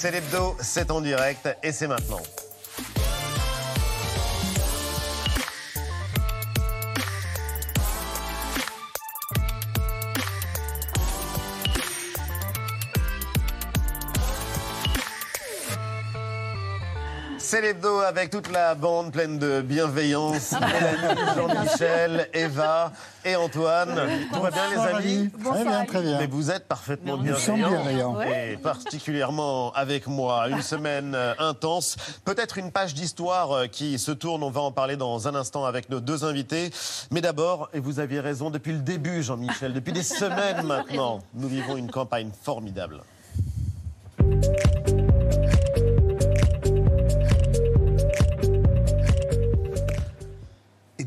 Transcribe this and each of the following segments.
C'est l'hebdo, c'est en direct et c'est maintenant. C'est l'hebdo avec toute la bande pleine de bienveillance. Mélanie, Jean-Michel, Eva et Antoine. Tout va bien les amis Très bien, très bien. Mais vous êtes parfaitement bienveillants. Et particulièrement avec moi. Une semaine euh, intense. Peut-être une page d'histoire euh, qui se tourne. On va en parler dans un instant avec nos deux invités. Mais d'abord, et vous aviez raison, depuis le début, Jean-Michel, depuis des semaines maintenant, nous vivons une campagne formidable.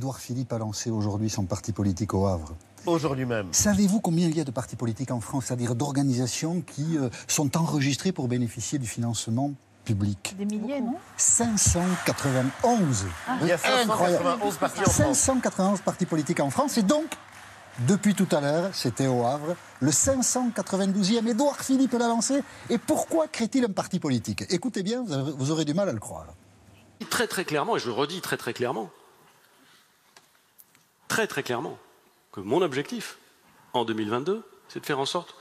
Édouard Philippe a lancé aujourd'hui son parti politique au Havre. Aujourd'hui même. Savez-vous combien il y a de partis politiques en France, c'est-à-dire d'organisations qui euh, sont enregistrées pour bénéficier du financement public? Des milliers, non? 591 Il y a Incroyable. 591 partis en France. 591 partis politiques en France et donc, depuis tout à l'heure, c'était au Havre, le 592e. Édouard Philippe l'a lancé. Et pourquoi crée-t-il un parti politique? Écoutez bien, vous avez- vous aurez du mal à le croire. très très clairement, et je le redis très très clairement, très très clairement, que mon objectif en 2022, c'est de faire en sorte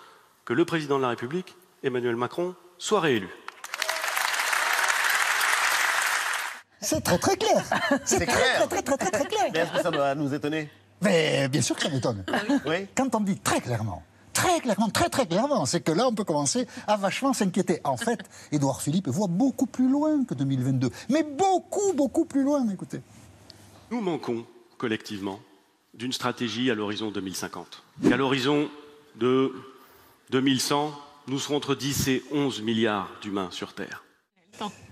que le président de la République, Emmanuel Macron, soit réélu. C'est très très clair. C'est très, clair. Très très très très clair. Mais est-ce que ça doit nous étonner Mais bien sûr que ça m'étonne. Oui Quand on dit très clairement, très clairement, très très clairement, c'est que là, on peut commencer à vachement s'inquiéter. En fait, Édouard Philippe voit beaucoup plus loin que 2022. Mais beaucoup, beaucoup plus loin, écoutez. Nous manquons collectivement d'une stratégie à l'horizon 2050. Qu'à l'horizon de 2100, nous serons entre 10 et 11 milliards d'humains sur Terre.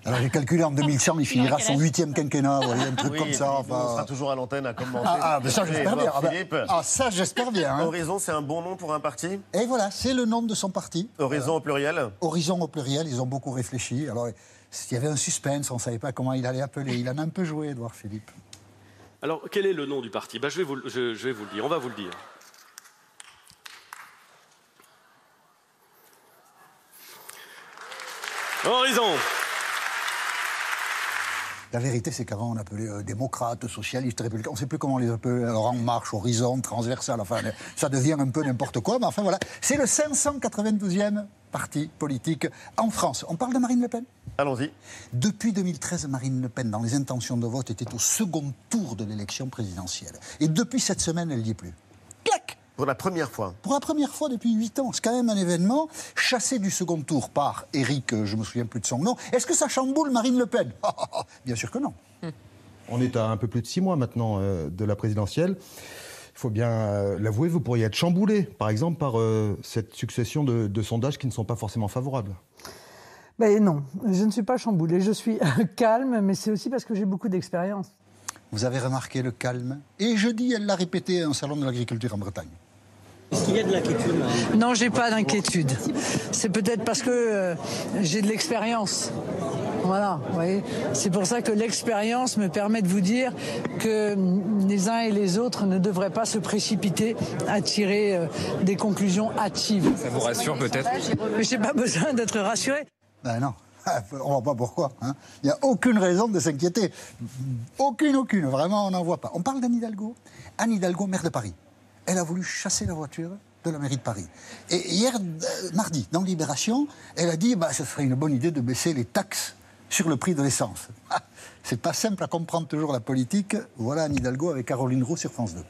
Alors j'ai calculé en 2100, il finira son huitième quinquennat, vous voyez, un truc Oui, comme ça. et on sera toujours à l'antenne à commenter. Ah, ah, mais ça j'espère bien. Ah, ben, Philippe. ah, ça j'espère bien. hein. Horizon, c'est un bon nom pour un parti? Et voilà, c'est le nom de son parti. Horizon au pluriel? Horizon au pluriel, ils ont beaucoup réfléchi. Alors, il y avait un suspense, on ne savait pas comment il allait appeler. Il en a un peu joué, Édouard Philippe. Alors, quel est le nom du parti? Je- je vais vous le dire, on va vous le dire. Horizon La vérité, c'est qu'avant, on appelait euh, démocrates, socialistes, républicains. On ne sait plus comment on les appelait. Alors, En Marche, Horizon, Transversal. Enfin, ça devient un peu n'importe quoi. Mais enfin, voilà. C'est le 592e parti politique en France. On parle de Marine Le Pen? Allons-y. Depuis 2013, Marine Le Pen, dans les intentions de vote, était au second tour de l'élection présidentielle. Et depuis cette semaine, elle n'y est plus. Pour la première fois. Pour la première fois depuis huit ans. C'est quand même un événement chassé du second tour par Éric, euh, je me souviens plus de son nom. Est-ce que ça chamboule Marine Le Pen Bien sûr que non. On est à un peu plus de six mois maintenant euh, de la présidentielle. Il faut bien euh, l'avouer, vous pourriez être chamboulé, par exemple, par euh, cette succession de, de sondages qui ne sont pas forcément favorables. Ben non, je ne suis pas chamboulée. Je suis calme, mais c'est aussi parce que j'ai beaucoup d'expérience. Vous avez remarqué le calme? Et jeudi, elle l'a répété à un salon de l'agriculture en Bretagne. Non, j'ai pas d'inquiétude. C'est peut-être parce que euh, j'ai de l'expérience. Voilà, vous voyez. C'est pour ça que l'expérience me permet de vous dire que les uns et les autres ne devraient pas se précipiter à tirer euh, des conclusions hâtives. Ça vous rassure peut-être Mais j'ai pas besoin d'être rassuré. Ben non. On ne voit pas pourquoi. hein. Il n'y a aucune raison de s'inquiéter. Aucune, aucune. Vraiment, on n'en voit pas. On parle d'Anne Hidalgo. Anne Hidalgo, maire de Paris. Elle a voulu chasser la voiture de la mairie de Paris. Et hier, euh, mardi, dans Libération, elle a dit bah, ce serait une bonne idée de baisser les taxes sur le prix de l'essence. Ah, c'est pas simple à comprendre toujours la politique. Voilà Anne Hidalgo avec Caroline Roux sur France 2.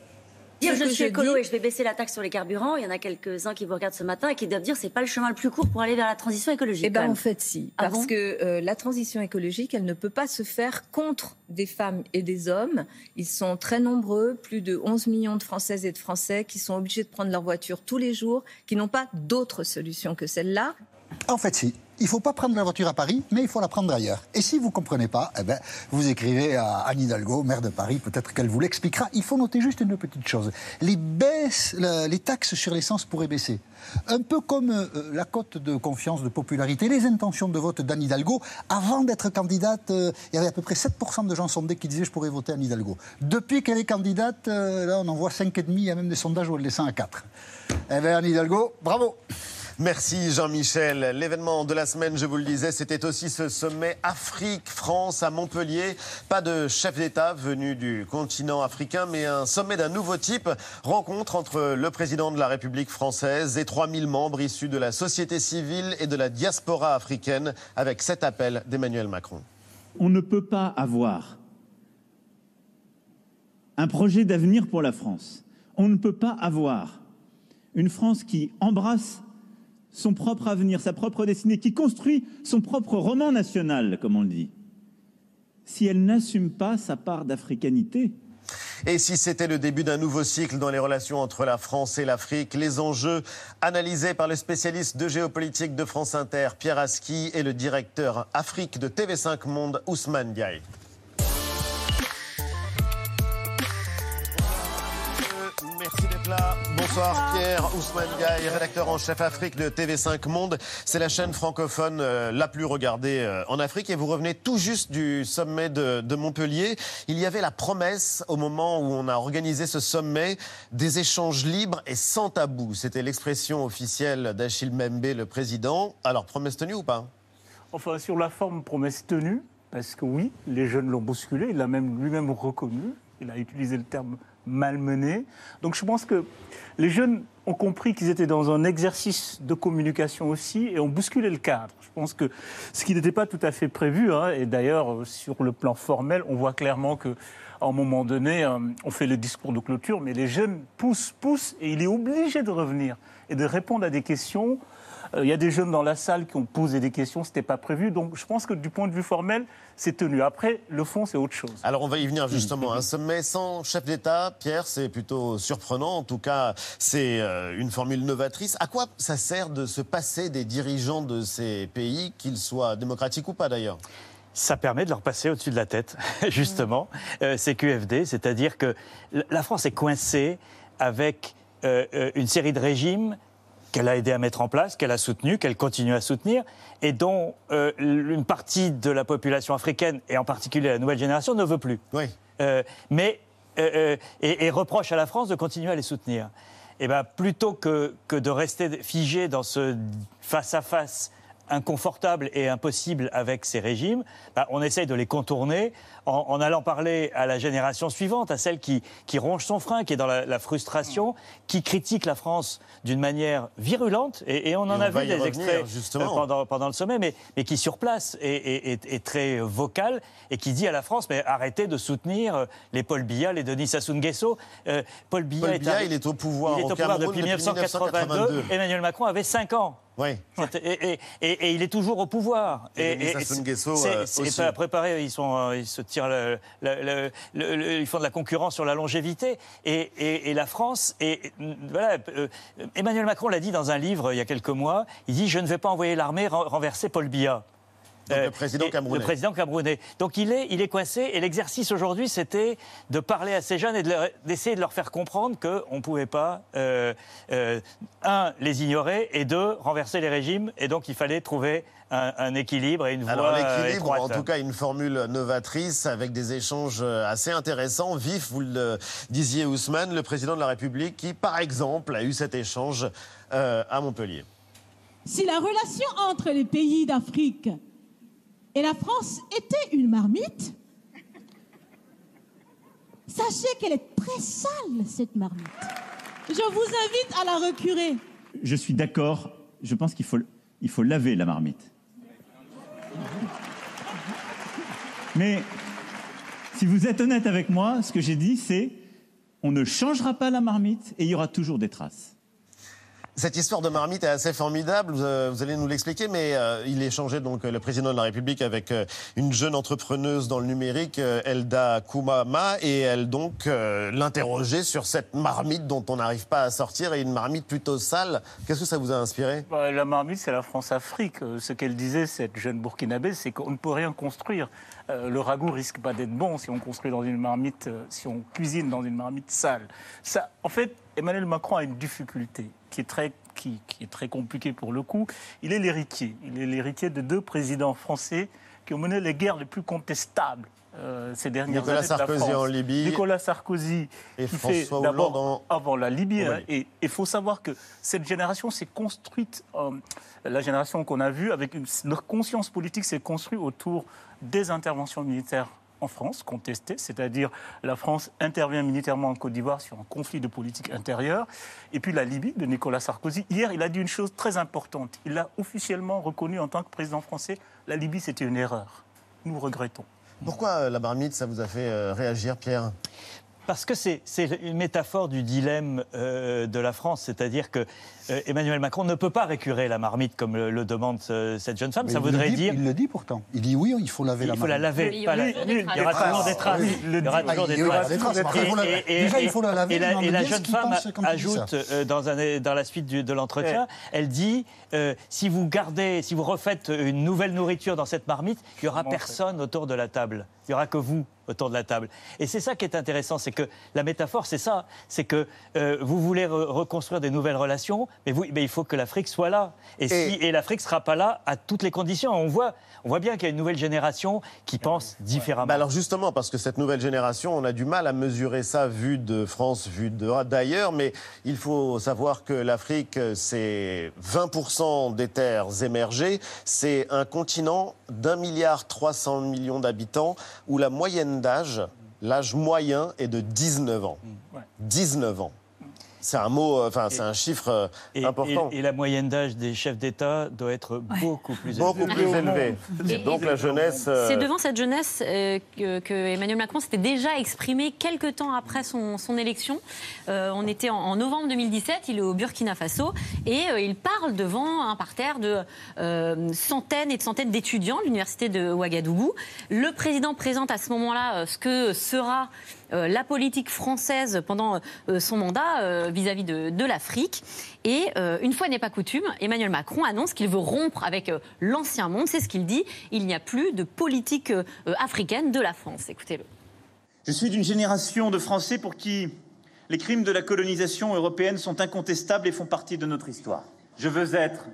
Dire je que suis je écolo dis- et je vais baisser la taxe sur les carburants, il y en a quelques-uns qui vous regardent ce matin et qui doivent dire c'est pas le chemin le plus court pour aller vers la transition écologique. Eh même. en fait, si. Ah Parce bon que euh, la transition écologique, elle ne peut pas se faire contre des femmes et des hommes. Ils sont très nombreux, plus de 11 millions de Françaises et de Français qui sont obligés de prendre leur voiture tous les jours, qui n'ont pas d'autre solution que celle-là. En fait, si. Il ne faut pas prendre la voiture à Paris, mais il faut la prendre ailleurs. Et si vous ne comprenez pas, eh ben, vous écrivez à Anne Hidalgo, maire de Paris, peut-être qu'elle vous l'expliquera. Il faut noter juste une petite chose. Les, les taxes sur l'essence pourraient baisser. Un peu comme euh, la cote de confiance, de popularité, les intentions de vote d'Anne Hidalgo. Avant d'être candidate, euh, il y avait à peu près 7% de gens sondés qui disaient je pourrais voter Anne Hidalgo. Depuis qu'elle est candidate, euh, là on en voit 5,5, il y a même des sondages où elle descend à 4. Eh bien Anne Hidalgo, bravo Merci Jean-Michel. L'événement de la semaine, je vous le disais, c'était aussi ce sommet Afrique-France à Montpellier. Pas de chef d'État venu du continent africain, mais un sommet d'un nouveau type. Rencontre entre le président de la République française et 3000 membres issus de la société civile et de la diaspora africaine avec cet appel d'Emmanuel Macron. On ne peut pas avoir un projet d'avenir pour la France. On ne peut pas avoir une France qui embrasse son propre avenir, sa propre destinée, qui construit son propre roman national, comme on le dit, si elle n'assume pas sa part d'africanité. Et si c'était le début d'un nouveau cycle dans les relations entre la France et l'Afrique, les enjeux analysés par le spécialiste de géopolitique de France Inter, Pierre Aski, et le directeur Afrique de TV5 Monde, Ousmane Diaye. Bonsoir Pierre Ousmane Gaï, rédacteur en chef Afrique de TV5 Monde. C'est la chaîne francophone euh, la plus regardée euh, en Afrique et vous revenez tout juste du sommet de, Montpellier. Il y avait la promesse au moment où on a organisé ce sommet des échanges libres et sans tabou. C'était l'expression officielle d'Achille Membe, le président. Alors promesse tenue ou pas? Enfin sur la forme promesse tenue, parce que oui, les jeunes l'ont bousculé, il l'a même lui-même reconnu. Il a utilisé le terme malmené. Donc je pense que les jeunes ont compris qu'ils étaient dans un exercice de communication aussi et ont bousculé le cadre. Je pense que ce qui n'était pas tout à fait prévu, hein, et d'ailleurs sur le plan formel, on voit clairement que à un moment donné, euh, on fait le discours de clôture, mais les jeunes poussent, poussent, et il est obligé de revenir et de répondre à des questions euh, il y a des jeunes dans la salle qui ont posé des questions, ce n'était pas prévu. Donc je pense que du point de vue formel, c'est tenu. Après, le fond, c'est autre chose. Alors on va y venir justement. Un sommet sans chef d'État, Pierre, c'est plutôt surprenant. En tout cas, c'est euh, une formule novatrice. À quoi ça sert de se passer des dirigeants de ces pays, qu'ils soient démocratiques ou pas d'ailleurs? Ça permet de leur passer au-dessus de la tête, justement. Euh, c'est QFD, c'est-à-dire que la France est coincée avec une série de régimes qu'elle a aidé à mettre en place, qu'elle a soutenu, qu'elle continue à soutenir, et dont euh, une partie de la population africaine, et en particulier la nouvelle génération, ne veut plus. Oui. Euh, mais, euh, et, et, reproche à la France de continuer à les soutenir. Et eh ben, plutôt que, que de rester figé dans ce face-à-face inconfortable et impossible avec ces régimes, bah, on essaye de les contourner en, allant parler à la génération suivante, à celle qui, qui ronge son frein, qui est dans la, frustration, qui critique la France d'une manière virulente, et, on en a vu des extraits euh, pendant, pendant, le sommet, mais, mais qui sur place est, est, très vocal et qui dit à la France, mais arrêtez de soutenir euh, les Paul Biya, les Denis Sassou Nguesso. Euh, Paul Biya, est, il est au pouvoir, il est au pouvoir depuis, 1982. Emmanuel Macron avait 5 ans. Oui. Et, et, il est toujours au pouvoir. Et, et, c'est pas préparé, ils, sont, ils se tirent ils font de la concurrence sur la longévité. Et, la France, et voilà, euh, Emmanuel Macron l'a dit dans un livre il y a quelques mois, il dit Je ne vais pas envoyer l'armée renverser Paul Biya. Donc, le président camerounais. Le président camerounais. Donc il est, il est coincé et l'exercice aujourd'hui c'était de parler à ces jeunes et d'essayer de, leur faire comprendre qu'on ne pouvait pas, euh, euh, un, les ignorer et deux, renverser les régimes et donc il fallait trouver un, équilibre et une voie Alors l'équilibre, en tout cas une formule novatrice avec des échanges assez intéressants, vifs, vous le disiez Ousmane, le président de la République qui par exemple a eu cet échange euh, à Montpellier. Si la relation entre les pays d'Afrique et la France était une marmite, sachez qu'elle est très sale, cette marmite. Je vous invite à la recurer. Je suis d'accord, je pense qu'il faut, il faut laver la marmite. Mais si vous êtes honnête avec moi, ce que j'ai dit, c'est on ne changera pas la marmite et il y aura toujours des traces. Cette histoire de marmite est assez formidable, vous, euh, allez nous l'expliquer, mais euh, il échangeait donc euh, le président de la République avec une jeune entrepreneuse dans le numérique, Elda Koumama, et elle donc l'interrogeait sur cette marmite dont on n'arrive pas à sortir, et une marmite plutôt sale. Qu'est-ce que ça vous a inspiré? Bah, La marmite, c'est la France-Afrique. Ce qu'elle disait, cette jeune burkinabé, c'est qu'on ne peut rien construire. le ragoût risque pas d'être bon si on construit dans une marmite, si on cuisine dans une marmite sale. Ça, en fait, Emmanuel Macron a une difficulté qui est très qui, est très compliquée pour le coup. Il est l'héritier. Il est l'héritier de deux présidents français qui ont mené les guerres les plus contestables euh, ces dernières Nicolas années de la Sarkozy France. en Libye. Nicolas Sarkozy Et qui François fait Hollande en- avant la Libye. hein, et il faut savoir que cette génération s'est construite, euh, la génération qu'on a vue, avec une, leur conscience politique s'est construite autour des interventions militaires en France, contestées, c'est-à-dire la France intervient militairement en Côte d'Ivoire sur un conflit de politique intérieure, et puis la Libye de Nicolas Sarkozy. Hier, il a dit une chose très importante. Il a officiellement reconnu en tant que président français, la Libye c'était une erreur. Nous regrettons. Pourquoi euh, la marmite, ça vous a fait euh, réagir, Pierre? Parce que c'est c'est une métaphore du dilemme euh, de la France, c'est-à-dire que euh, Emmanuel Macron ne peut pas récurer la marmite comme le, le demande euh, cette jeune femme. Mais Ça il le voudrait dit- dire Il le dit pourtant. Il dit oui, il faut laver la il faut la marmite. laver. Oui, pas oui, la- oui, Il y aura toujours des traces. Oui, Il y aura toujours des traces. Déjà, il faut la laver, Et la, jeune femme ajoute euh, dans, un- dans la suite du- de l'entretien, elle dit euh, si vous gardez, si vous refaites une nouvelle nourriture dans cette marmite, il n'y aura personne autour de la table. Il n'y aura que vous autour de la table. Et c'est ça qui est intéressant, c'est que la métaphore, c'est ça. C'est que euh, vous voulez re- reconstruire des nouvelles relations, mais, vous, mais il faut que l'Afrique soit là. Et, si, Et- l'Afrique ne sera pas là à toutes les conditions. On voit, on voit bien qu'il y a une nouvelle génération qui pense différemment. Bah alors justement, parce que cette nouvelle génération, on a du mal à mesurer ça vu de France, vu de- d'ailleurs, mais il faut savoir que l'Afrique, c'est 20% des terres émergées, c'est un continent d'un milliard 300 millions d'habitants où la moyenne d'âge, l'âge moyen est de 19 ans. Ouais. 19 ans. C'est un mot, euh, enfin c'est un chiffre euh, Et, important. et- et la moyenne d'âge des chefs d'État doit être beaucoup plus élevée. Beaucoup plus élevé. Et- Donc la jeunesse. euh, C'est devant cette jeunesse euh, que, que Emmanuel Macron s'était déjà exprimé quelques temps après son, son élection. Euh, on était en, en novembre 2017, il est au Burkina Faso et euh, il parle devant un parterre de centaines et de centaines d'étudiants de l'université de Ouagadougou. Le président présente à ce moment-là ce que sera la politique française pendant euh, son mandat euh, vis-à-vis de, de l'Afrique. Et euh, une fois n'est pas coutume, Emmanuel Macron annonce qu'il veut rompre avec euh, l'ancien monde. C'est ce qu'il dit. Il n'y a plus de politique euh, euh, africaine de la France. Écoutez-le. Je suis d'une génération de Français pour qui les crimes de la colonisation européenne sont incontestables et font partie de notre histoire. Je veux être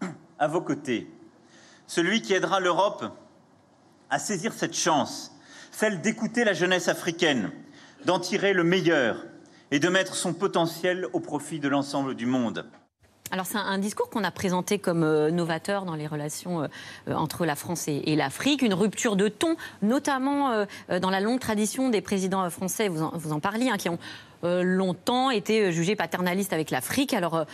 à vos côtés, celui qui aidera l'Europe à saisir cette chance, celle d'écouter la jeunesse africaine, d'en tirer le meilleur et de mettre son potentiel au profit de l'ensemble du monde. Alors c'est un, discours qu'on a présenté comme euh, novateur dans les relations euh, euh, entre la France et, l'Afrique, une rupture de ton, notamment dans la longue tradition des présidents français, vous en, parliez, hein, qui ont longtemps été euh, jugés paternalistes avec l'Afrique. Alors euh,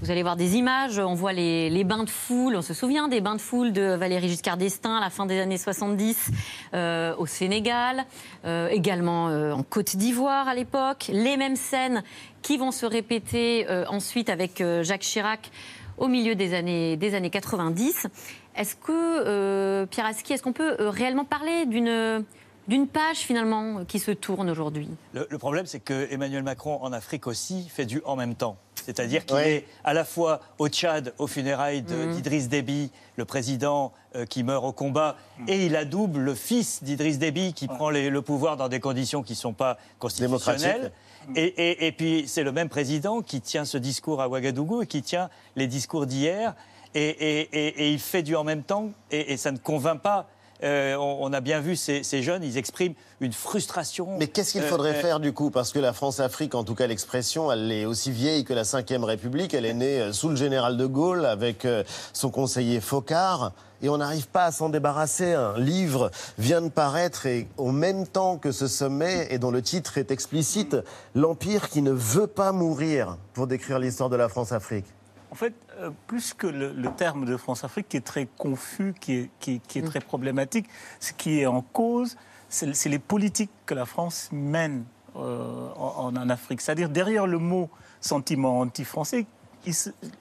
vous allez voir des images, on voit les, bains de foule, on se souvient des bains de foule de Valéry Giscard d'Estaing à la fin des années 70 euh, au Sénégal, euh, également euh, en Côte d'Ivoire à l'époque, les mêmes scènes qui vont se répéter euh, ensuite avec euh, Jacques Chirac au milieu des années, des années 90. Est-ce que, euh, Pierre Aski, est-ce qu'on peut euh, réellement parler d'une d'une page finalement qui se tourne aujourd'hui Le, le problème, c'est que Emmanuel Macron en Afrique aussi fait du en même temps. C'est-à-dire qu'il Oui. est à la fois au Tchad, aux funérailles de- Mhm. d'Idriss Déby, le président euh, qui meurt au combat, et il adoube le fils d'Idriss Déby qui prend les- le pouvoir dans des conditions qui ne sont pas constitutionnelles. Et, et- et puis c'est le même président qui tient ce discours à Ouagadougou et qui tient les discours d'hier. Et, et- et- et il fait du en même temps et, et ça ne convainc pas. Euh, on, on a bien vu ces, ces jeunes, ils expriment une frustration. Mais qu'est-ce qu'il Euh, faudrait euh, faire du coup? Parce que la France-Afrique, en tout cas l'expression, elle est aussi vieille que la Ve République. Elle est née sous le général de Gaulle avec son conseiller Focard. Et on n'arrive pas à s'en débarrasser. Un livre vient de paraître et au même temps que ce sommet, et dont le titre est explicite, L'Empire qui ne veut pas mourir, pour décrire l'histoire de la France-Afrique. En fait, euh, plus que le, le terme de France-Afrique qui est très confus, qui est, qui, qui est très problématique, ce qui est en cause, c'est les politiques que la France mène euh, en, en Afrique. C'est-à-dire, derrière le mot sentiment anti-français,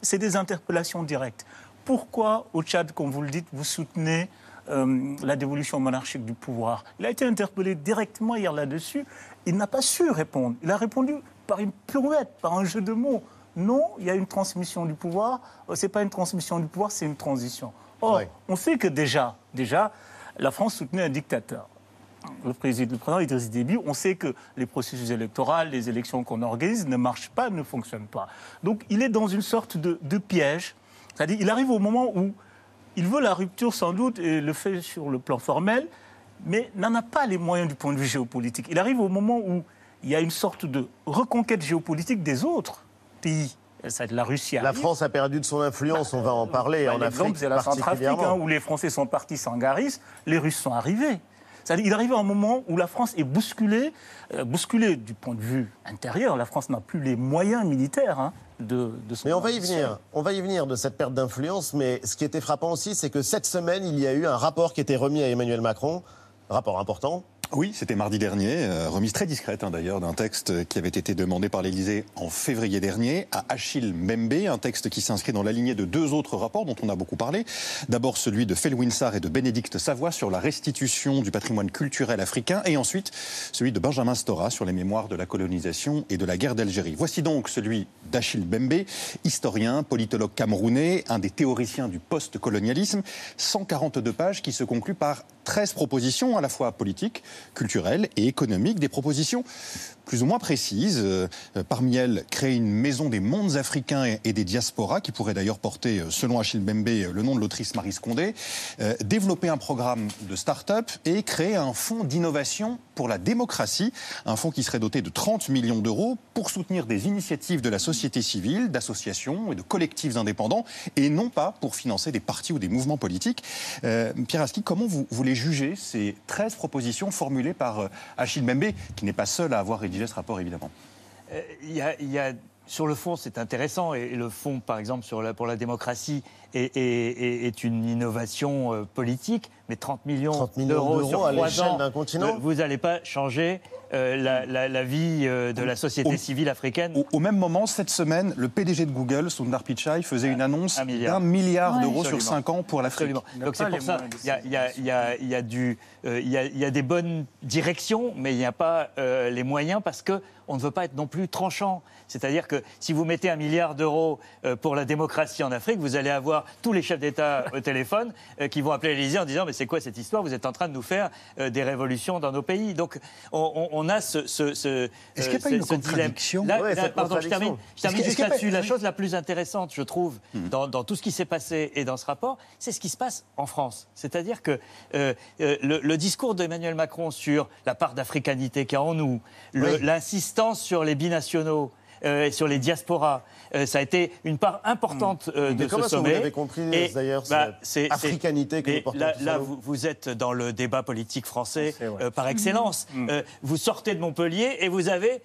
c'est des interpellations directes. Pourquoi, au Tchad, comme vous le dites, vous soutenez euh, la dévolution monarchique du pouvoir? Il a été interpellé directement hier là-dessus. Il n'a pas su répondre. Il a répondu par une pirouette, par un jeu de mots. Non, il y a une transmission du pouvoir. Euh, C'est pas une transmission du pouvoir, c'est une transition. Or, on sait que déjà, déjà, la France soutenait un dictateur. Le président, le président Idriss Déby, on sait que les processus électoraux, les élections qu'on organise ne marchent pas, ne fonctionnent pas. Donc il est dans une sorte de, de piège. C'est-à-dire il arrive au moment où il veut la rupture sans doute et le fait sur le plan formel, mais n'en a pas les moyens du point de vue géopolitique. Il arrive au moment où il y a une sorte de reconquête géopolitique des autres pays. Ça, la Russie La. France a perdu de son influence, on va en parler, Bah, en L'exemple, Afrique c'est la Centrafrique, hein, où les Français sont partis sans Garis, les Russes sont arrivés. Il arrive un moment où la France est bousculée, euh, bousculée du point de vue intérieur. La France n'a plus les moyens militaires hein, de, de son Mais on va y venir. On va y venir de cette perte d'influence. Mais ce qui était frappant aussi, c'est que cette semaine, il y a eu un rapport qui était remis à Emmanuel Macron. Rapport important. Oui, c'était mardi dernier, euh, remise très discrète hein, d'ailleurs d'un texte qui avait été demandé par l'Élysée en février dernier à Achille Mbembe, un texte qui s'inscrit dans la lignée de deux autres rapports dont on a beaucoup parlé. D'abord celui de Felwinsar et de Bénédicte Savoie sur la restitution du patrimoine culturel africain et ensuite celui de Benjamin Stora sur les mémoires de la colonisation et de la guerre d'Algérie. Voici donc celui d'Achille Mbembe, historien, politologue camerounais, un des théoriciens du post-colonialisme, 142 pages qui se concluent par 13 propositions à la fois politiques, culturelles et économiques, des propositions plus ou moins précises. Euh, parmi elles, créer une maison des mondes africains et, des diasporas, qui pourrait d'ailleurs porter, euh, selon Achille Mbembe, euh, le nom de l'autrice Marie Scondé, développer un programme de start-up et créer un fonds d'innovation pour la démocratie, un fonds qui serait doté de 30 millions d'euros pour soutenir des initiatives de la société civile, d'associations et de collectifs indépendants, et non pas pour financer des partis ou des mouvements politiques. Euh, Pierre Aski, comment vous, les jugez, ces 13 propositions formulées par Achille Mbembe, qui n'est pas seul à avoir rédigé ce rapport, évidemment Euh, Il y a- sur le fond, c'est intéressant. Et le fond, par exemple, sur la- pour la démocratie, est, est- est- est une innovation euh, politique. Mais 30 millions, 30 millions d'euros d'euros sur à trois l'échelle ans, d'un continent euh, vous n'allez pas changer euh, la, la- la vie euh, de la société Au- civile africaine. Au, au même moment, cette semaine, le PDG de Google, Sundar Pichai, faisait une annonce milliard. d'un milliard Ouais. d'euros sur Absolument. 5 ans pour l'Afrique. Donc c'est pour ça, il y a, y y y des bonnes directions, mais il n'y a pas euh, les moyens parce que on ne veut pas être non plus tranchant. C'est-à-dire que si vous mettez un milliard d'euros pour la démocratie en Afrique, vous allez avoir tous les chefs d'État au téléphone euh, qui vont appeler l'Élysée en disant mais c'est quoi cette histoire? Vous êtes en train de nous faire euh, des révolutions dans nos pays. Donc on, a ce, ce, ce, Est-ce qu'il n'y a euh, pas une dilemme. contradiction? Là, Ouais, là, cette pardon, je termine, je termine Est-ce juste pas- là-dessus. La chose la plus intéressante, je trouve, dans, dans tout ce qui s'est passé et dans ce rapport, c'est ce qui se passe en France. C'est-à-dire que euh, euh, le, le discours d'Emmanuel Macron sur la part d'africanité qu'il y a en nous, l'insistance sur les binationaux, euh, sur les diasporas, euh, ça a été une part importante euh, de ce que vous sommet. l'avez compris, d'ailleurs, bah, cette c'est- africanité que mais portons Là, là, vous, vous êtes dans le débat politique français euh, par excellence. Euh, vous sortez de Montpellier et vous avez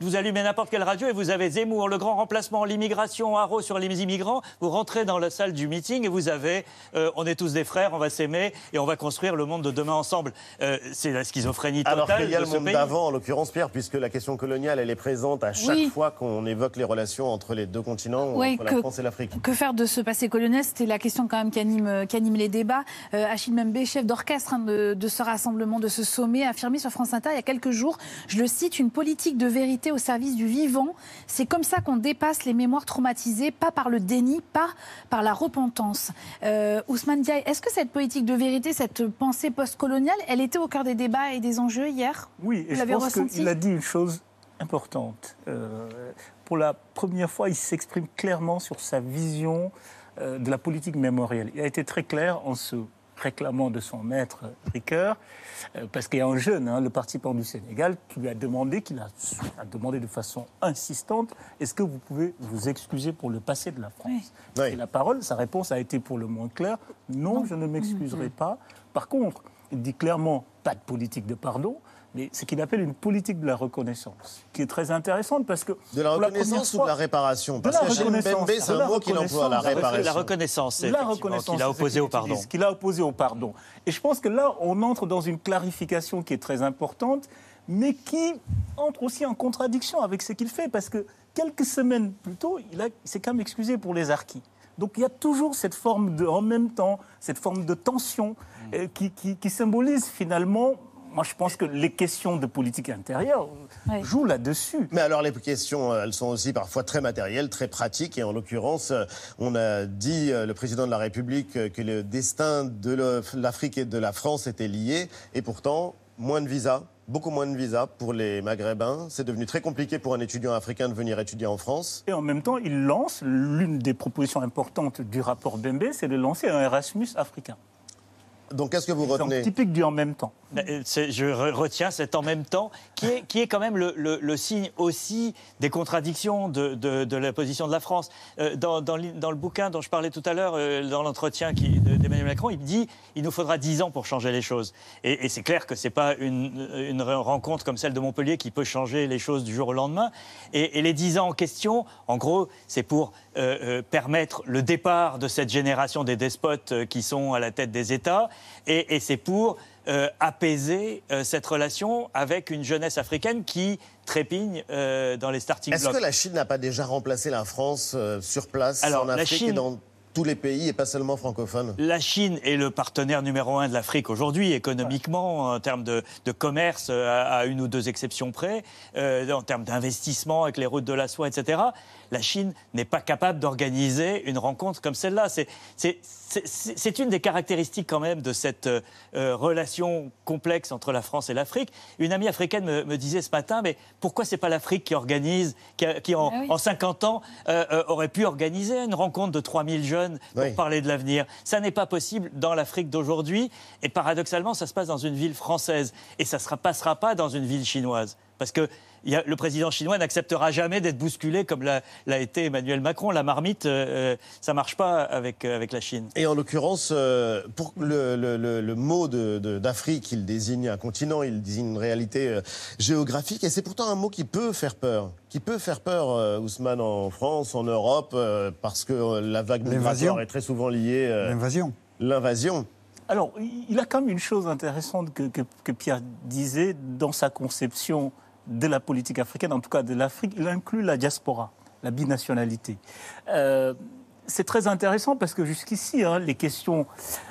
vous allumez n'importe quelle radio et vous avez Zemmour, le grand remplacement, l'immigration, Haro sur les immigrants. Vous rentrez dans la salle du meeting et vous avez euh, on est tous des frères, on va s'aimer et on va construire le monde de demain ensemble. Euh, c'est la schizophrénie totale Alors qu'il y a de le monde d'avant, en l'occurrence, Pierre, puisque la question coloniale, elle est présente à chaque Oui. fois qu'on évoque les relations entre les deux continents, Ouais, entre que- la France et l'Afrique. Que faire de ce passé colonial? C'était la question quand même qui anime, qui anime les débats. Euh, Achille Mbembe, chef d'orchestre hein, de, de ce rassemblement, de ce sommet, a affirmé sur France Inter il y a quelques jours, je le cite, une politique de vérité au service du vivant. C'est comme ça qu'on dépasse les mémoires traumatisées, pas par le déni, pas par la repentance. Euh, Ousmane Diaye, est-ce que cette politique de vérité, cette pensée postcoloniale, elle était au cœur des débats et des enjeux hier? Oui, Vous et je pense qu'il a dit une chose importante. Euh, pour la première fois, il s'exprime clairement sur sa vision euh, de la politique mémorielle. Il a été très clair en se réclamant de son maître Ricoeur, euh, parce qu'il y a un jeune, hein, le participant du Sénégal, qui lui a demandé, qu'il a, a demandé de façon insistante, est-ce que vous pouvez vous excuser pour le passé de la France Oui. Et la parole, sa réponse a été pour le moins claire, non, je ne m'excuserai pas. Par contre, il dit clairement, pas de politique de pardon, mais ce qu'il appelle une politique de la reconnaissance, qui est très intéressante parce que... De la reconnaissance ou de la réparation Parce la qu'Achille reconnaissance. Mbembe, c'est un la mot qu'il emploie, la reconnaissance. réparation. La reconnaissance, reconnaissance. qu'il a c'est opposé au pardon. Qu'il a opposé au pardon. Et je pense que là, on entre dans une clarification qui est très importante, mais qui entre aussi en contradiction avec ce qu'il fait, parce que quelques semaines plus tôt, il, s'est quand même excusé pour les harkis. Donc il y a toujours cette forme de, en même temps, cette forme de tension euh, qui, qui- qui symbolise finalement. Moi, je pense que les questions de politique intérieure jouent là-dessus. Mais alors les questions, euh, elles sont aussi parfois très matérielles, très pratiques. Et en l'occurrence, euh, on a dit, euh, le président de la République, que le destin de l'Afrique et de la France était lié. Et pourtant, moins de visas, beaucoup moins de visas pour les Maghrébins. C'est devenu très compliqué pour un étudiant africain de venir étudier en France. Et en même temps, il lance l'une des propositions importantes du rapport Bembe, c'est de lancer un Erasmus africain. Donc qu'est-ce que vous retenez Typique du en même temps. Euh, Je retiens cet en même temps, qui est, qui est quand même le, le, le signe aussi des contradictions de, de, de, la position de la France. Euh, dans, dans, dans, le bouquin dont je parlais tout à l'heure, euh, dans l'entretien d'Emmanuel Macron, il dit il nous faudra dix ans pour changer les choses. Et, et c'est clair que c'est pas une, une, rencontre comme celle de Montpellier qui peut changer les choses du jour au lendemain. Et, et les dix ans en question, en gros, c'est pour euh, euh, permettre le départ de cette génération des despotes euh, qui sont à la tête des États, et, et c'est pour euh, apaiser euh, cette relation avec une jeunesse africaine qui trépigne dans les starting blocks. Est-ce que la Chine n'a pas déjà remplacé la France sur place Alors, en Afrique la Chine... et dans tous les pays et pas seulement francophones? La Chine est le partenaire numéro un de l'Afrique aujourd'hui, économiquement, en termes de, de commerce, à, à, une ou deux exceptions près, euh, en termes d'investissement avec les routes de la soie, etc. La Chine n'est pas capable d'organiser une rencontre comme celle-là. C'est une des caractéristiques quand même de cette euh, relation complexe entre la France et l'Afrique. Une amie africaine me, me, disait ce matin, mais pourquoi c'est pas l'Afrique qui organise, qui, qui en, ah oui. en, 50 ans euh, euh, aurait pu organiser une rencontre de 3000 jeunes pour oui. parler de l'avenir? Ça n'est pas possible dans l'Afrique d'aujourd'hui. Et paradoxalement, ça se passe dans une ville française. Et ça ne passera pas dans une ville chinoise. Parce que a, le président chinois n'acceptera jamais d'être bousculé comme l'a été Emmanuel Macron. La marmite, euh, ça ne marche pas avec, euh, avec la Chine. Et en l'occurrence, euh, pour le, le, le, le mot d'Afrique, de, il désigne un continent, il désigne une réalité euh, géographique. Et c'est pourtant un mot qui peut faire peur. Qui peut faire peur, euh, Ousmane, en France, en Europe, euh, parce que la vague migratoire est très souvent liée. L'invasion. L'invasion. Alors, il a quand même une chose intéressante que, que, que Pierre disait dans sa conception de la politique africaine, en tout cas de l'Afrique, il inclut la diaspora, la binationalité. Euh, c'est très intéressant parce que jusqu'ici, hein, les questions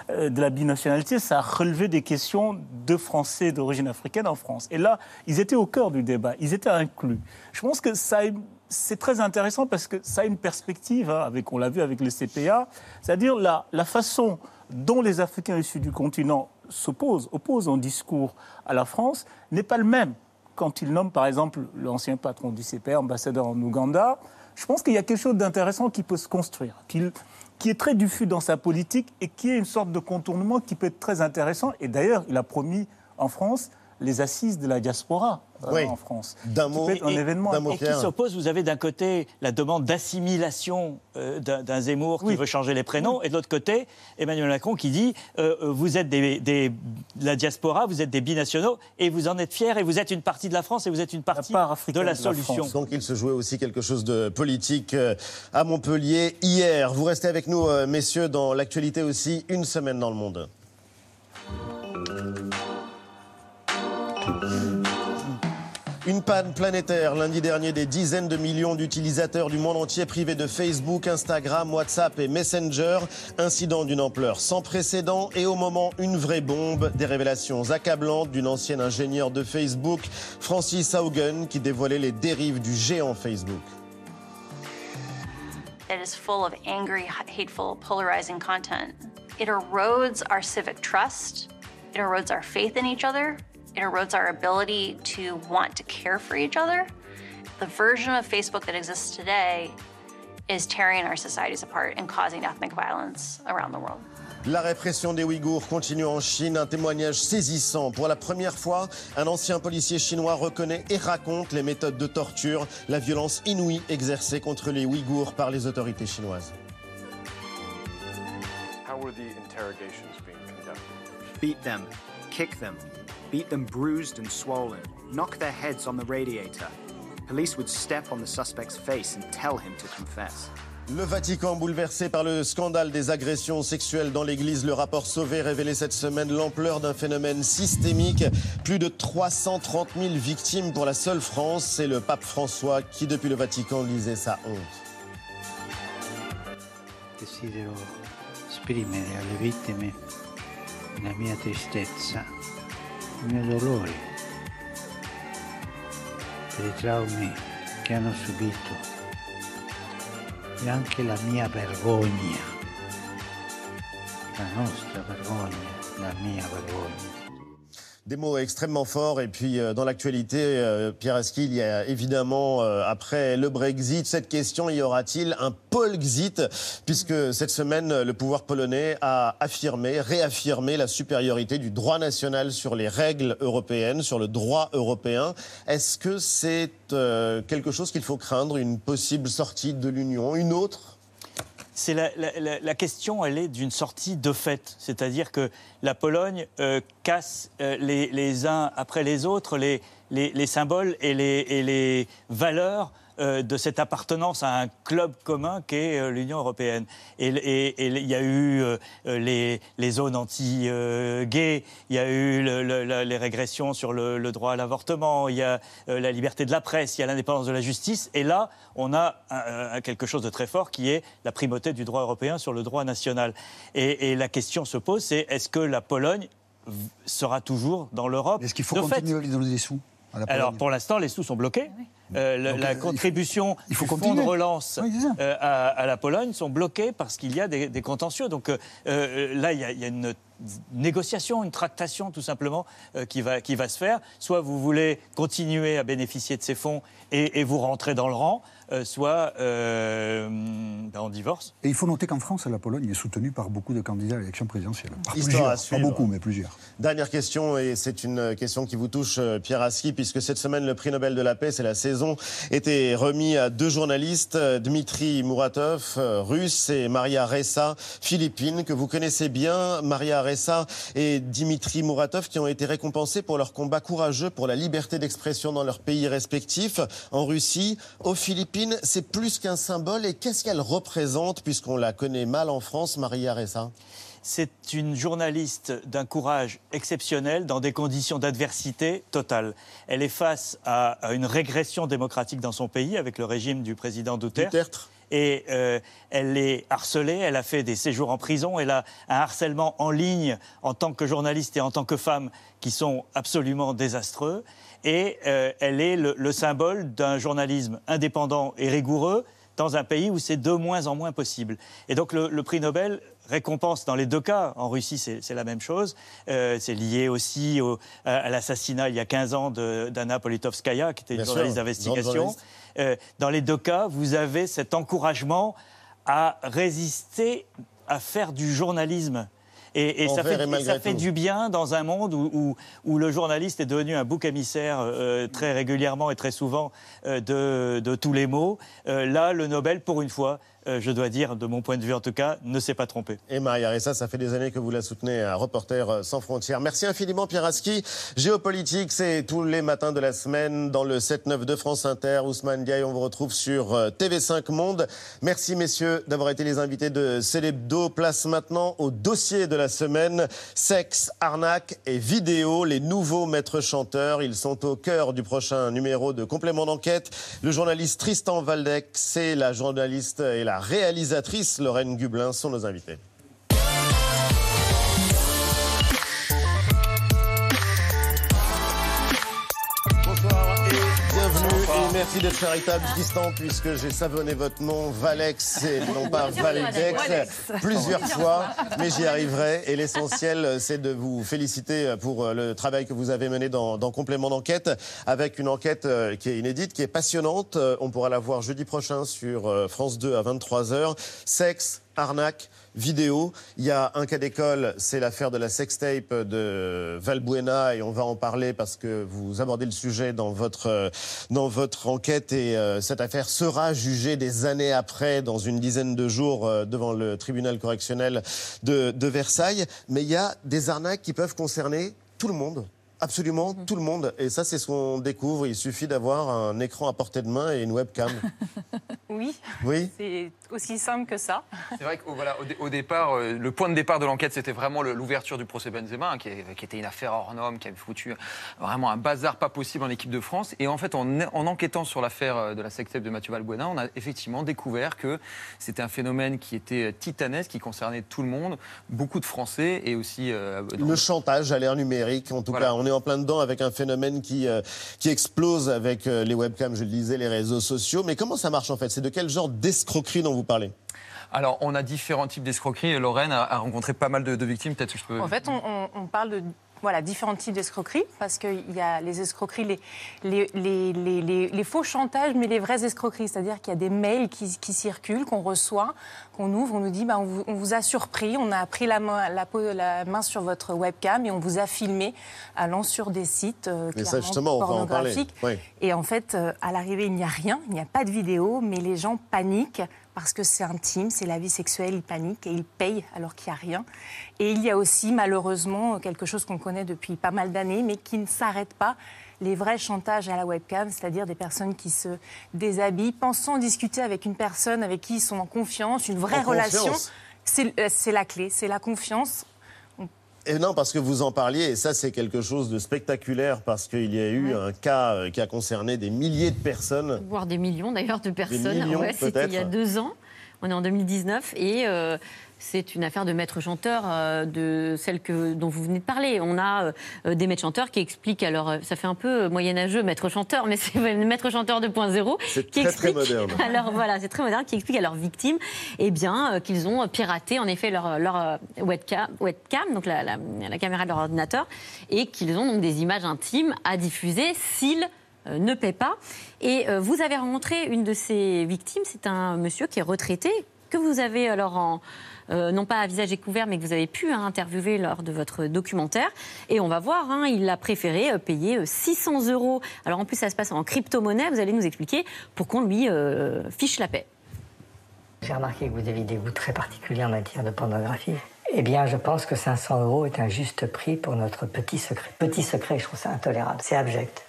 euh, de la binationalité, ça a relevé des questions de Français d'origine africaine en France. Et là, ils étaient au cœur du débat, ils étaient inclus. Je pense que ça c'est très intéressant parce que ça a une perspective, hein, avec, on l'a vu avec le CPA, c'est-à-dire la, la façon dont les Africains issus du continent s'opposent, opposent en discours à la France, n'est pas le même quand il nomme par exemple l'ancien patron du CPR, ambassadeur en Ouganda, je pense qu'il y a quelque chose d'intéressant qui peut se construire, qui, qui, est très diffus dans sa politique et qui est une sorte de contournement qui peut être très intéressant. Et d'ailleurs, il a promis en France les assises de la diaspora oui. en France. D'un mot, un et, événement et qui s'oppose, vous avez d'un côté la demande d'assimilation euh, d'un Zemmour qui oui. veut changer les prénoms, oui. et de l'autre côté Emmanuel Macron qui dit euh, vous êtes des, des, de la diaspora, vous êtes des binationaux et vous en êtes fiers et vous êtes une partie de la France et vous êtes une partie la de la solution. De la Donc il se jouait aussi quelque chose de politique euh, à Montpellier hier. Vous restez avec nous, euh, messieurs, dans l'actualité aussi, une semaine dans le monde. Une panne planétaire lundi dernier, des dizaines de millions d'utilisateurs du monde entier privés de Facebook, Instagram, WhatsApp et Messenger. Incident d'une ampleur sans précédent et au moment une vraie bombe. Des révélations accablantes d'une ancienne ingénieure de Facebook, Francis Haugen, qui dévoilait les dérives du géant Facebook. Is full of angry, hateful, polarizing content. It erodes our civic trust. It erodes our faith in each other. It erodes our ability to want to care for each other. The version of Facebook that exists today is tearing our societies apart and causing ethnic violence around the world. La répression des Ouïghours continue en Chine, un témoignage saisissant. Pour la première fois, un ancien policier chinois reconnaît et raconte les méthodes de torture, la violence inouïe exercée contre les Ouïghours par les autorités chinoises. How were the interrogations being conducted? Beat them, kick them, beat them bruised and swollen, knock their heads on the radiator. Police would step on the suspect's face and tell him to confess. Le Vatican bouleversé par le scandale des agressions sexuelles dans l'Église. Le rapport Sauvé révélait cette semaine l'ampleur d'un phénomène systémique. Plus de 330 000 victimes pour la seule France. C'est le pape François qui, depuis le Vatican, lisait sa honte. Desidero esprimere alle vittime la mia tristezza, il mio dolore per i traumi che hanno subito e anche la mia vergogna, la nostra vergogna, la mia vergogna. Des mots extrêmement forts. Et puis, euh, dans l'actualité, euh, Pierre Aski, il y a évidemment, euh, après le Brexit, cette question, y aura-t-il un Polexit Puisque cette semaine, le pouvoir polonais a affirmé, réaffirmé la supériorité du droit national sur les règles européennes, sur le droit européen. Est-ce que c'est quelque chose qu'il faut craindre, une possible sortie de l'Union, une autre c'est la, question, elle est d'une sortie de fait. C'est-à-dire que la Pologne euh, casse euh, les, uns après les autres les, les- les symboles et les, valeurs de cette appartenance à un club commun qu'est euh, l'Union européenne. Et et- et il y a eu euh, euh, les, les zones anti-gays, il y a eu le- le- la- les régressions sur le, le droit à l'avortement, il y a euh, la liberté de la presse, il y a l'indépendance de la justice. Et là, on a un- un- quelque chose de très fort qui est la primauté du droit européen sur le droit national. Et, et la question se pose, c'est est-ce que la Pologne sera toujours dans l'Europe Est-ce qu'il faut De fait, continuer à lui donner des sous à la Pologne? alors pour l'instant, les sous sont bloqués. Euh, Donc, la il faut- contribution il faut du fonds de relance Oui, euh, à, à la Pologne sont bloqués parce qu'il y a des, des contentieux. Donc euh, là, il y, a, il y a une négociation, une tractation tout simplement euh, qui, va, qui va se faire. Soit vous voulez continuer à bénéficier de ces fonds et, et vous rentrez dans le rang, euh, soit euh, ben, on divorce. Et il faut noter qu'en France, la Pologne est soutenue par beaucoup de candidats à l'élection présidentielle. Par Histoire à plusieurs, suivre. pas beaucoup, mais plusieurs. Dernière question, et c'est une question qui vous touche, euh, Pierre Aski, puisque cette semaine, le prix Nobel de la paix, c'est la saison, était remis à deux journalistes, Dmitri Muratov, russe, et Maria Ressa, philippine, que vous connaissez bien. Maria Ressa et Dmitri Muratov, qui ont été récompensés pour leur combat courageux pour la liberté d'expression dans leurs pays respectifs. En Russie, aux Philippines, c'est plus qu'un symbole. Et qu'est-ce qu'elle représente, puisqu'on la connaît mal en France, Maria Ressa? C'est une journaliste d'un courage exceptionnel dans des conditions d'adversité totale. Elle est face à, à une régression démocratique dans son pays avec le régime du président Duterte. Duterte? Et euh, elle est harcelée, elle a fait des séjours en prison, elle a un harcèlement en ligne en tant que journaliste et en tant que femme qui sont absolument désastreux. Et euh, elle est le, le symbole d'un journalisme indépendant et rigoureux dans un pays où c'est de moins en moins possible. Et donc le prix Nobel récompense dans les deux cas. En Russie, c'est la même chose. Euh, c'est lié aussi au- à, à l'assassinat il y a 15 ans d'Anna Politkovskaya, qui était une journaliste d'investigation. Euh, dans les deux cas, vous avez cet encouragement à résister, à faire du journalisme. Et, et ça, fait, et ça fait du bien dans un monde où, où- où le journaliste est devenu un bouc émissaire euh, très régulièrement et très souvent euh, de, de tous les maux. Euh, là, le Nobel, pour une fois, euh, je dois dire, de mon point de vue en tout cas, ne s'est pas trompé. Et Maria Ressa, ça fait des années que vous la soutenez à Reporters sans frontières. Merci infiniment Pierre Aski. Géopolitique, c'est tous les matins de la semaine dans le 7-9 de France Inter. Ousmane Diaye, on vous retrouve sur euh, TV5 Monde. Merci messieurs d'avoir été les invités de Célébdo. Place maintenant au dossier de la semaine. Sexe, arnaque et vidéo, les nouveaux maîtres chanteurs. Ils sont au cœur du prochain numéro de complément d'enquête. Le journaliste Tristan Valdec, c'est la journaliste et la réalisatrice Lorraine Gublin sont nos invités. Merci d'être charitable Tristan puisque j'ai savonné votre nom Valex et non pas Valdex plusieurs fois. mais j'y arriverai et l'essentiel c'est de vous féliciter pour le travail que vous avez mené dans, dans complément d'enquête avec une enquête euh, qui est inédite qui est passionnante. Euh, on pourra la voir jeudi prochain sur euh, France 2 à 23h sexe arnaque vidéo. Il y a un cas d'école, c'est l'affaire de la sextape de Valbuena et on va en parler parce que vous abordez le sujet dans votre, euh, dans votre enquête et euh, cette affaire sera jugée des années après, dans une dizaine de jours, euh, devant le tribunal correctionnel de, de Versailles. Mais il y a des arnaques qui peuvent concerner tout le monde. Absolument tout le monde. Et ça, c'est ce qu'on découvre. Il suffit d'avoir un écran à portée de main et une webcam. Oui, Oui c'est aussi simple que ça. C'est vrai qu'au voilà, au, dé- au départ, euh, le point de départ de l'enquête, c'était vraiment l'ouverture du procès Benzema, hein, qui, était une affaire hors norme, qui avait foutu vraiment un bazar pas possible en équipe de France. Et en fait, en, en enquêtant sur l'affaire euh, de la sextape de Mathieu Valbuena, on a effectivement découvert que c'était un phénomène qui était titanesque, qui concernait tout le monde, beaucoup de Français et aussi. euh, dans- Le chantage à l'ère numérique, en tout Voilà. cas, on est en plein dedans avec un phénomène qui, euh, qui explose avec euh, les webcams, je le disais, les réseaux sociaux. Mais comment ça marche en fait? C'est de quel genre d'escroquerie dont vous parlez? Alors, on a différents types d'escroqueries. Lorraine a, a rencontré pas mal de, de victimes. Peut-être que je peux. En fait, on, on- on parle de voilà, différents types d'escroqueries, parce qu'il y a les escroqueries, les, les, les, les- les- les faux chantages, mais les vraies escroqueries. C'est-à-dire qu'il y a des mails qui, qui circulent, qu'on reçoit, qu'on ouvre, on nous dit bah, on, vous, on vous a surpris, on a pris la main, la, peau- la main sur votre webcam et on vous a filmé allant sur des sites euh, clairement justement, on va en pornographiques. Oui. Et en fait, euh, à l'arrivée, il n'y a rien, il n'y a pas de vidéo, mais les gens paniquent parce que c'est intime, c'est la vie sexuelle, ils paniquent et ils payent alors qu'il n'y a rien. Et il y a aussi, malheureusement, quelque chose qu'on connaît depuis pas mal d'années, mais qui ne s'arrête pas. Les vrais chantages à la webcam, c'est-à-dire des personnes qui se déshabillent, pensant discuter avec une personne avec qui ils sont en confiance, une vraie En relation. euh, c'est la clé, c'est la confiance. Et non, parce que vous en parliez, et ça c'est quelque chose de spectaculaire, parce qu'il y a eu un cas euh, qui a concerné des milliers de personnes. voire des millions d'ailleurs de personnes. Ouais, C'était il y a deux ans. On est en 2019 et euh, c'est une affaire de maître chanteur, euh, de celle que, dont vous venez de parler. On a euh, des maîtres chanteurs qui expliquent, alors euh, ça fait un peu moyenâgeux maître chanteur, mais c'est maître chanteur 2.0 C'est qui très, très explique, moderne. alors voilà, c'est très moderne, qui explique à leurs victimes, eh bien, euh, qu'ils ont piraté en effet leur, leur euh, webcam, webcam, donc la, la- la caméra de leur ordinateur, et qu'ils ont donc des images intimes à diffuser s'ils euh, ne paient pas. Et euh, vous avez rencontré une de ces victimes, c'est un monsieur qui est retraité, que vous avez alors en, euh, non pas à visage découvert, mais que vous avez pu hein, interviewer lors de votre documentaire. Et on va voir, hein, il a préféré euh, payer euh, 600 euros. Alors en plus, ça se passe en crypto-monnaie. Vous allez nous expliquer pour qu'on lui euh, fiche la paix. J'ai remarqué que vous avez des goûts très particuliers en matière de pornographie. Eh bien, je pense que 500 euros est un juste prix pour notre petit secret. Petit secret, je trouve ça intolérable. C'est abject.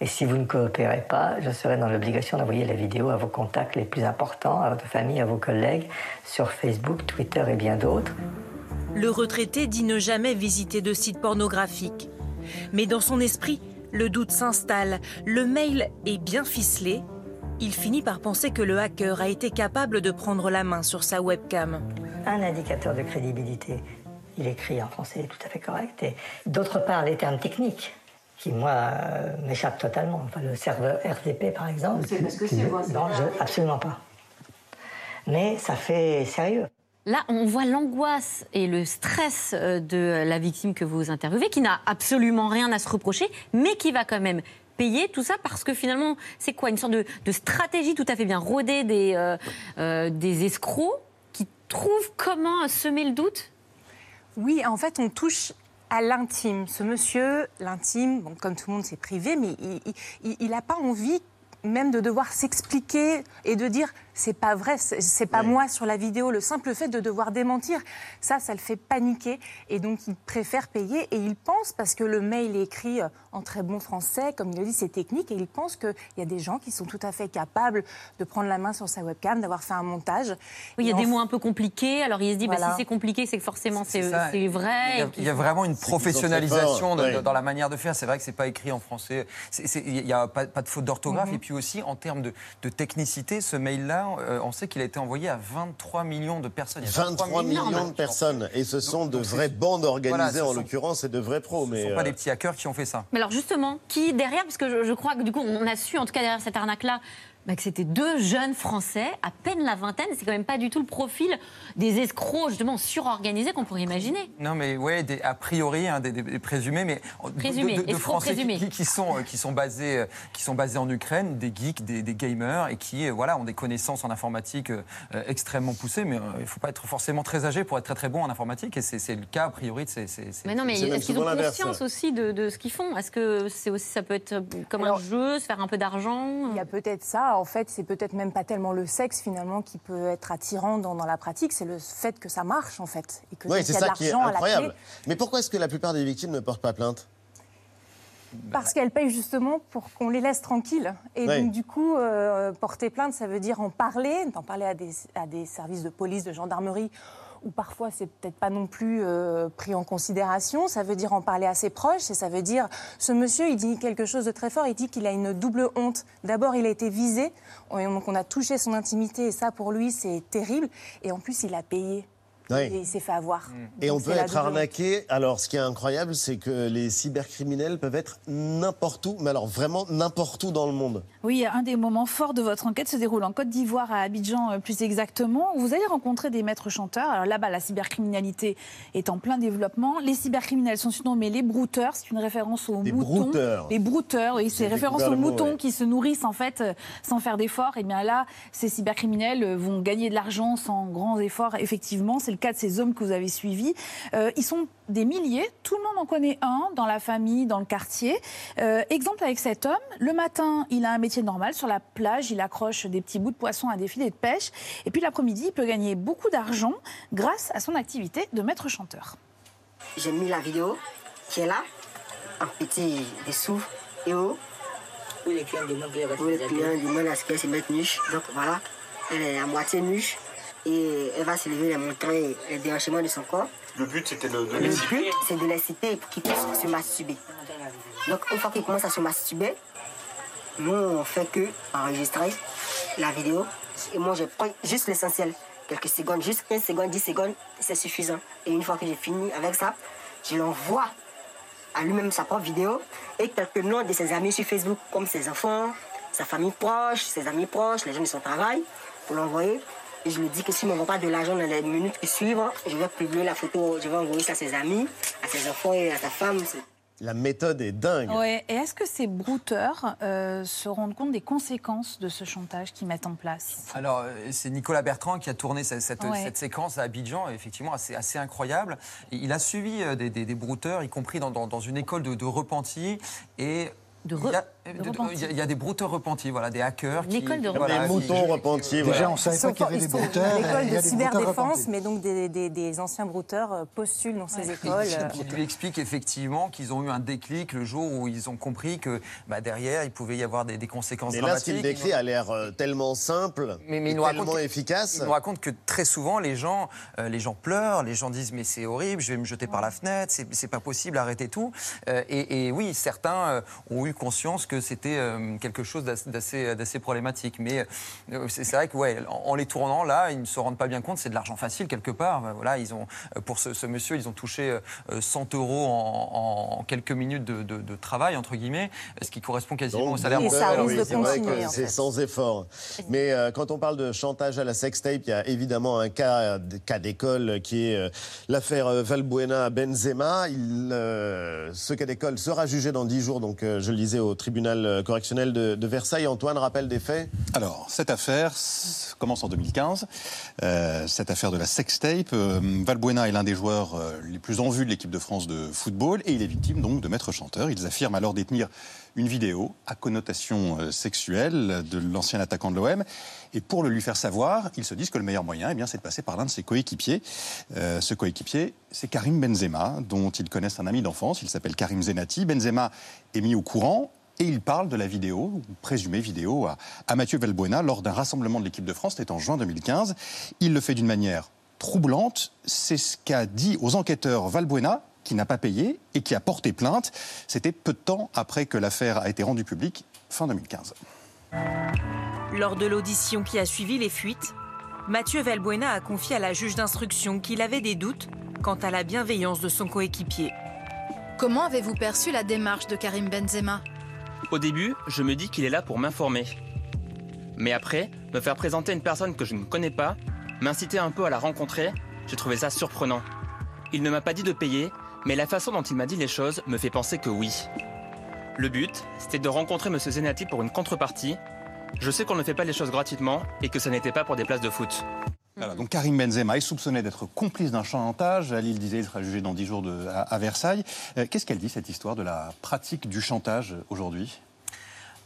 Et si vous ne coopérez pas, je serai dans l'obligation d'envoyer la vidéo à vos contacts les plus importants, à votre famille, à vos collègues, sur Facebook, Twitter et bien d'autres. Le retraité dit ne jamais visiter de sites pornographiques. Mais dans son esprit, le doute s'installe, le mail est bien ficelé. Il finit par penser que le hacker a été capable de prendre la main sur sa webcam. Un indicateur de crédibilité, il écrit en français tout à fait correct. Et d'autre part, les termes techniques, qui moi euh, m'échappent totalement. Enfin, le serveur RDP par exemple. Vous savez pas ce que c'est, moi, c'est Non, je- absolument pas. Mais ça fait sérieux. Là, on voit l'angoisse et le stress euh, de la victime que vous interviewez, qui n'a absolument rien à se reprocher, mais qui va quand même payer tout ça parce que finalement, c'est quoi Une sorte de, de stratégie tout à fait bien rodée des, euh, euh, des escrocs qui trouvent comment semer le doute? Oui, en fait, on touche à l'intime. Ce monsieur, l'intime, comme tout le monde, c'est privé, mais il n'a pas envie même de devoir s'expliquer et de dire c'est pas vrai, c'est pas moi sur la vidéo. Le simple fait de devoir démentir, ça, ça le fait paniquer et donc il préfère payer et il pense parce que le mail est écrit euh, en très bon français, comme il le dit, c'est technique et il pense qu'il y a des gens qui sont tout à fait capables de prendre la main sur sa webcam, d'avoir fait un montage. Oui, il y a des mots un peu compliqués, alors il se dit bah, si c'est compliqué, c'est que forcément c'est vrai. Il y a, il y vraiment une professionnalisation de- de- dans la manière de faire. C'est vrai que c'est pas écrit en français. Il n'y a pas, pas de faute d'orthographe. Mhm. Et puis aussi, en termes de, de technicité, ce mail-là, on sait qu'il a été envoyé à 23 millions de personnes. Il y a 23 millions de personnes. Et ce sont de vraies bandes organisées, Voilà, en sont- l'occurrence, et de vrais pros. Ce mais ne sont pas euh, des petits hackers qui ont fait ça. Mais alors justement, qui derrière, parce que je, je crois que du coup on a su, en tout cas derrière cette arnaque-là, bah, que c'était deux jeunes Français, à peine la vingtaine, c'est quand même pas du tout le profil des escrocs justement surorganisés qu'on pourrait imaginer. Non, mais ouais, des, a priori, hein, des, des- des présumés, mais de- Présumés, de, Français qui, présumés. qui- qui sont, euh, qui, sont basés, euh, qui sont basés en Ukraine, des geeks, des, des gamers, et qui euh, voilà, ont des connaissances en informatique euh, extrêmement poussées. Mais euh, il ne faut pas être forcément très âgé pour être très très bon en informatique, et c'est c'est le cas a priori de ces. ces- ces- Mais non, mais est-ce qu'ils ont conscience aussi de, de ce qu'ils font? Est-ce que aussi, ça peut être comme un jeu, se faire un peu d'argent? Il y a peut-être ça. En fait, c'est peut-être même pas tellement le sexe finalement qui peut être attirant dans, dans la pratique, c'est le fait que ça marche en fait et que Oui, c'est de ça qui est l'argent à la clé. incroyable. Mais pourquoi est-ce que la plupart des victimes ne portent pas plainte? Parce qu'elles payent justement pour qu'on les laisse tranquilles. Et donc, du coup, euh, porter plainte, ça veut dire en parler, d'en parler à des, à des services de police, de gendarmerie, où parfois c'est peut-être pas non plus euh, pris en considération. Ça veut dire en parler à ses proches, et ça veut dire ce monsieur, il dit quelque chose de très fort. Il dit qu'il a une double honte. D'abord, il a été visé, donc on a touché son intimité, et ça pour lui c'est terrible. Et en plus, il a payé. Oui. Et il s'est fait avoir. Et on peut être arnaqué. Alors, ce qui est incroyable, c'est que les cybercriminels peuvent être n'importe où, mais alors vraiment n'importe où dans le monde. Oui, un des moments forts de votre enquête se déroule en Côte d'Ivoire, à Abidjan euh, plus exactement. où Vous allez rencontrer des maîtres chanteurs. Alors là-bas, la cybercriminalité est en plein développement. Les cybercriminels sont surnommés les brouteurs. C'est une référence aux Les moutons. brouteurs. Les brouteurs, oui, c'est référence aux mot, moutons ouais. qui se nourrissent en fait euh, sans faire d'efforts. Et bien là, ces cybercriminels euh, vont gagner de l'argent sans grands efforts. Effectivement, c'est le cas de ces hommes que vous avez suivis. Euh, ils sont des milliers. Tout le monde en connaît un dans la famille, dans le quartier. Euh, exemple avec cet homme. Le matin, il a un métier normal sur la plage. Il accroche des petits bouts de poisson à des filets de pêche. Et puis l'après-midi, il peut gagner beaucoup d'argent grâce à son activité de maître chanteur. J'ai mis la vidéo qui est là, en petit dessous et haut. Où les clients demandent où les clients demandent à ce qu'elle se mette nuche. Donc voilà, elle est à moitié nuche et elle va se lever et montrer les déhanchements de son corps. Le but, c'était de, Le but, c'est de l'exciter pour qu'il puisse se masturber. Donc une fois qu'il commence à se masturber, nous on fait que enregistrer la vidéo et moi je prends juste l'essentiel. Quelques secondes, juste 15 secondes, 10 secondes, c'est suffisant. Et une fois que j'ai fini avec ça, je l'envoie à lui-même sa propre vidéo et quelques noms de ses amis sur Facebook, comme ses enfants, sa famille proche, ses amis proches, les gens de son travail, pour l'envoyer. Et je lui dis que s'il ne m'envoie pas de l'argent dans les minutes qui suivent, je vais publier la photo, je vais envoyer ça à ses amis, à ses enfants et à sa femme. La méthode est dingue. Ouais. Et est-ce que ces brouteurs euh, se rendent compte des conséquences de ce chantage qu'ils mettent en place? Alors, euh, c'est Nicolas Bertrand qui a tourné cette, cette- Ouais. cette séquence à Abidjan, effectivement, assez, assez incroyable. Et il a suivi euh, des, des- des brouteurs, y compris dans, dans- dans une école de, de repentis. Et il y, a, de de- repentis. il y a- il y a des brouteurs repentis, voilà, des hackers. Une qui, école de voilà, Des qui- moutons repentis, voilà. Déjà, on savait pas qu'il y avait des brouteurs. il l'école y de a des brouteurs cyberdéfense, mais donc des, des- des anciens brouteurs euh, postulent dans ces écoles. euh. Qui lui explique effectivement qu'ils ont eu un déclic le jour où ils ont compris que bah, derrière, il pouvait y avoir des, des conséquences Mais là, ce dramatiques. qu'il décrit a l'air euh, tellement simple, Mais, mais et il nous tellement que- efficace. Il nous raconte que très souvent, les gens, euh, les gens pleurent, les gens disent mais c'est horrible, je vais me jeter par la fenêtre, c'est- c'est pas possible, arrêtez tout. Euh, et, et oui, certains euh, ont eu conscience que c'était euh, quelque chose d'ass- d'assez problématique. Mais euh, c'est vrai que ouais, en, en les tournant là, ils ne se rendent pas bien compte, c'est de l'argent facile quelque part. Euh, Voilà, ils ont euh, pour ce, ce monsieur, ils ont touché euh, 100 euros en, en quelques minutes de, de- de travail entre guillemets, ce qui correspond quasiment Donc, au salaire. mensuel. oui, c'est vrai que C'est fait. sans effort. Mais euh, quand on parle de chantage à la sextape, il y a évidemment un cas, cas d'école qui est euh, l'affaire Valbuena Benzema. Il, euh, ce cas d'école sera jugé dans dix jours, donc euh, je le disais au tribunal euh, correctionnel de, Versailles. Antoine, rappelle des faits Alors, cette affaire commence en 2015. Euh, cette affaire de la sextape. Euh, Valbuena est l'un des joueurs les plus en vue de l'équipe de France de football et il est victime donc de maîtres chanteurs. Ils affirment alors détenir une vidéo à connotation euh, sexuelle de l'ancien attaquant de l'OM. Et pour le lui faire savoir, ils se disent que le meilleur moyen, eh bien, c'est de passer par l'un de ses coéquipiers. Euh, ce coéquipier, c'est Karim Benzema, dont ils connaissent un ami d'enfance. Il s'appelle Karim Zenati. Benzema est mis au courant et il parle de la vidéo, ou présumée vidéo, à, à Mathieu Valbuena lors d'un rassemblement de l'équipe de France, c'était en juin 2015. Il le fait d'une manière troublante. C'est ce qu'a dit aux enquêteurs Valbuena, qui n'a pas payé et qui a porté plainte. C'était peu de temps après que l'affaire a été rendue publique, fin 2015. Lors de l'audition qui a suivi les fuites, Mathieu Valbuena a confié à la juge d'instruction qu'il avait des doutes quant à la bienveillance de son coéquipier. Comment avez-vous perçu la démarche de Karim Benzema? Au début, je me dis qu'il est là pour m'informer. Mais après, me faire présenter une personne que je ne connais pas, m'inciter un peu à la rencontrer, j'ai trouvé ça surprenant. Il ne m'a pas dit de payer, mais la façon dont il m'a dit les choses me fait penser que oui. Le but, c'était de rencontrer M. Zenati pour une contrepartie. Je sais qu'on ne fait pas les choses gratuitement et que ce n'était pas pour des places de foot. Donc Karim Benzema est soupçonné d'être complice d'un chantage. Ali le disait, il sera jugé dans 10 jours à Versailles. Euh, Qu'est-ce qu'elle dit, cette histoire de la pratique du chantage aujourd'hui?